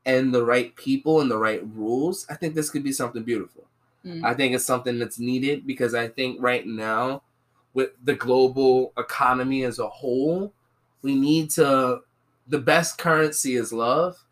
A: and the right people and the right rules, I think this could be something beautiful.
B: Mm.
A: I think it's something that's needed because I think right now, with the global economy as a whole, we need to. The best currency is love,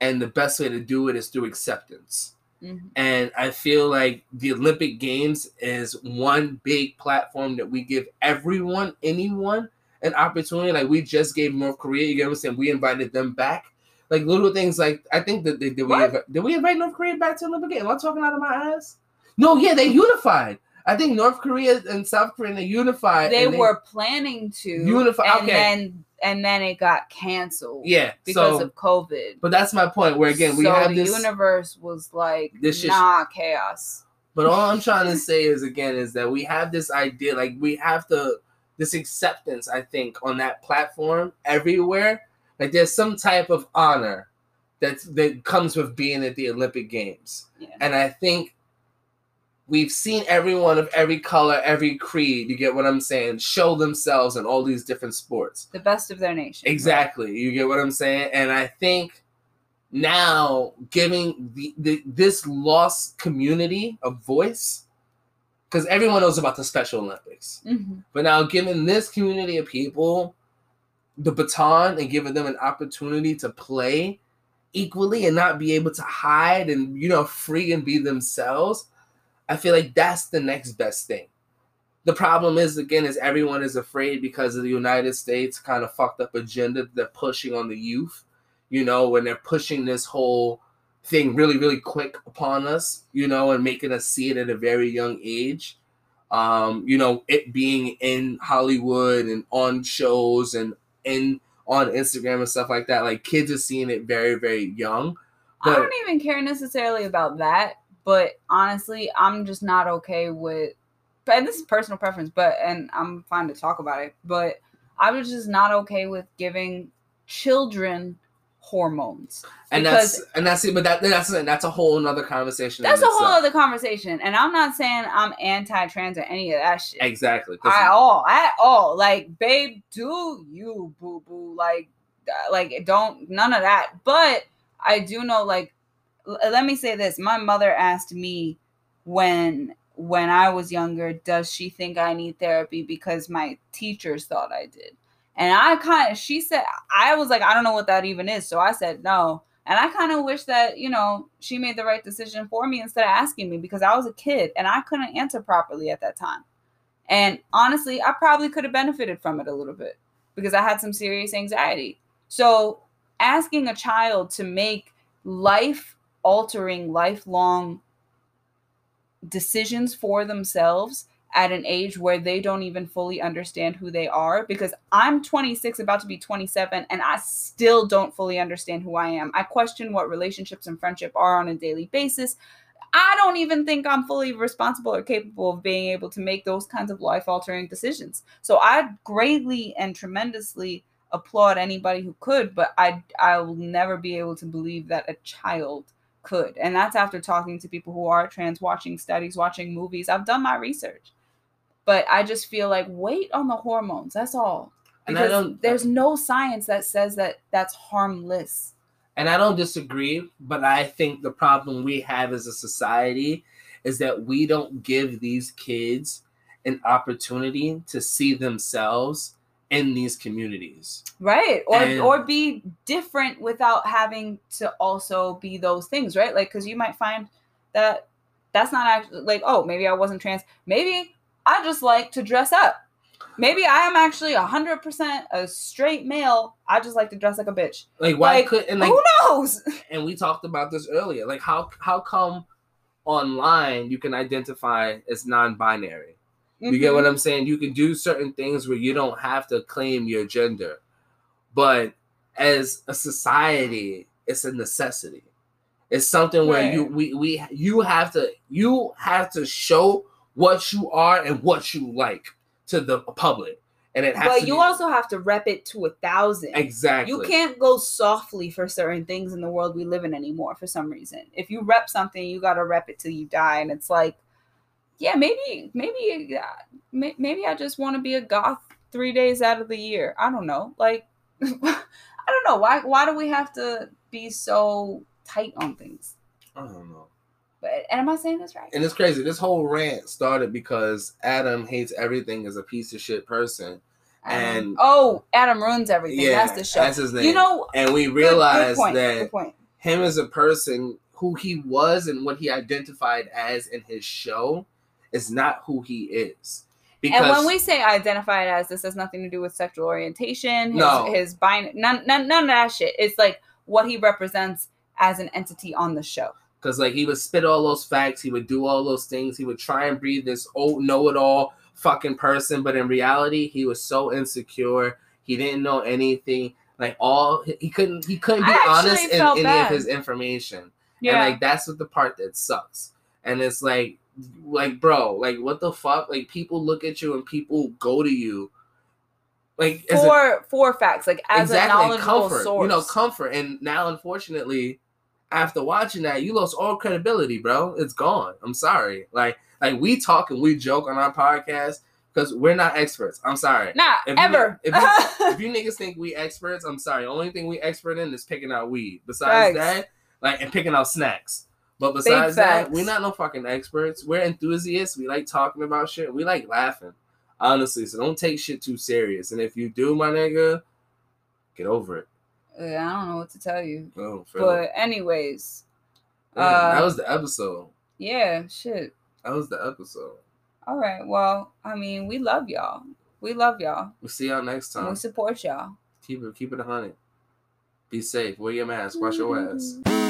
A: and the best way to do it is through acceptance.
B: Mhm.
A: And I feel like the Olympic Games is one big platform that we give everyone, anyone, an opportunity. Like we just gave North Korea, you get what I'm saying? We invited them back. Like little things like I think that they, did we invite, did we invite North Korea back to the Olympic Games? Am I talking out of my ass? No, yeah, they unified. I think North Korea and South Korea they unified.
B: They
A: and
B: were planning to
A: Unify-
B: and
A: okay.
B: then and then it got canceled.
A: yeah.
B: because
A: so,
B: of COVID.
A: but that's my point. Where again we
B: so
A: have
B: the
A: this.
B: universe was like,
A: This shit-
B: nah, chaos.
A: But all I'm trying to say is again is that we have this idea, like we have to this acceptance, I think, on that platform everywhere. Like there's some type of honor that that comes with being at the Olympic Games.
B: Yeah.
A: And I think we've seen everyone of every color, every creed. You get what I'm saying? Show themselves in all these different sports.
B: The best of their nation.
A: Exactly. You get what I'm saying? And I think now giving the, the this lost community a voice, because everyone knows about the Special Olympics,
B: hmm
A: but now giving this community of people the baton and giving them an opportunity to play equally and not be able to hide and you know free and be themselves, I feel like that's the next best thing. The problem is again is everyone is afraid because of the United States kind of fucked up agenda that they're pushing on the youth. You know, when they're pushing this whole thing really, really quick upon us, you know, and making us see it at a very young age. Um, you know, it being in Hollywood and on shows and in on Instagram and stuff like that. Like kids are seeing it very, very young.
B: I don't even care necessarily about that, but honestly, I'm just not okay with. and this is personal preference, but and I'm fine to talk about it. But I was just not okay with giving children hormones.
A: and that's and that's it. But that that's that's a whole another conversation.
B: that's a whole other conversation. And I'm not saying I'm anti-trans or any of that shit.
A: Exactly.
B: at all at all like babe do you boo boo like uh, like don't none of that but i do know like let me say this. My mother asked me when when i was younger does she think i need therapy? Because my teachers thought i did. And i kind of she said i was like i don't know what that even is. So i said no. And i kind of wish that you know she made the right decision for me instead of asking me because i was a kid and i couldn't answer properly at that time. And honestly, I probably could have benefited from it a little bit because I had some serious anxiety. So, asking a child to make life altering, lifelong decisions for themselves at an age where they don't even fully understand who they are because I'm 26 about to be 27 and I still don't fully understand who I am. I question what relationships and friendship are on a daily basis. I don't even think I'm fully responsible or capable of being able to make those kinds of life altering decisions. So I greatly and tremendously applaud anybody who could, but I I will never be able to believe that a child could. And that's after talking to people who are trans, watching studies, watching movies. I've done my research. But I just feel like wait on the hormones. That's all.
A: And I
B: Because
A: don't-
B: there's no science that says that that's harmless.
A: and I don't disagree, but I think the problem we have as a society is that we don't give these kids an opportunity to see themselves in these communities.
B: right or
A: And-
B: or be different without having to also be those things right like because you might find that that's not actually like oh maybe i wasn't trans maybe i just like to dress up maybe i am actually 100% a straight male i just like to dress like a bitch
A: Like why
B: Like,
A: could and like
B: who knows
A: and we talked about this earlier. Like how how come online you can identify as non-binary? You get
B: Mhm.
A: what I'm saying? You can do certain things where you don't have to claim your gender. But as a society, it's a necessity. It's something where you we, we you have to you have to show what you are and what you like to the public. And it has
B: but you
A: be,
B: also have to rep it to a thousand
A: exactly
B: You can't go softly for certain things in the world we live in anymore for some reason. If you rep something, you got to rep it till you die. And it's like, yeah, maybe, maybe, maybe I just want to be a goth three days out of the year. I don't know. Like, I don't know. Why, why do we have to be so tight on things?
A: I don't know.
B: But, and am I saying this right?
A: And it's crazy. This whole rant started because Adam hates everything as a piece of shit person.
B: Adam-
A: and-
B: oh, Adam ruins everything.
A: Yeah,
B: that's the show.
A: that's his name.
B: You know,
A: And we
B: good- good
A: realized
B: point,
A: that
B: good
A: him as a person, who he was and what he identified as in his show, is not who he is. Because
B: and when we say identified as, this has nothing to do with sexual orientation, his,
A: No.
B: his bin- none, none, none of that shit. It's like what he represents as an entity on the show.
A: because like he would spit all those facts, he would do all those things, he would try and breathe this oh know-it-all fucking person, but in reality, he was so insecure. He didn't know anything. Like all he couldn't he couldn't be honest in
B: felt
A: any
B: bad.
A: of his information.
B: Yeah,
A: And like that's what the part that sucks. And it's like like bro, like what the fuck? Like people look at you and people go to you. Like a-
B: for for facts, like as a knowledgeable
A: comfort,
B: source.
A: you know, comfort. And now unfortunately, after watching that, you lost all credibility, bro. It's gone. I'm sorry. Like Like we talk and we joke on our podcast because we're not experts. I'm sorry.
B: Not
A: If you-
B: ever.
A: if if you niggas think we experts, I'm sorry. The only thing we expert in is picking out weed. Besides that, like and picking out snacks. But besides that, we're not no fucking experts. We're enthusiasts. We like talking about shit. We like laughing. Honestly, so don't take shit too serious. And if you do, my nigga, get over it.
B: Yeah, I don't know what to tell you.
A: Oh,
B: But anyways,
A: Damn,
B: uh,
A: that was the episode.
B: yeah, shit.
A: That was the episode.
B: All right. Well, I mean, we love y'all. We love y'all.
A: We'll see y'all next
B: And we support y'all.
A: Keep it, keep it a hundred. Be safe. Wear your mask. Wash your ass.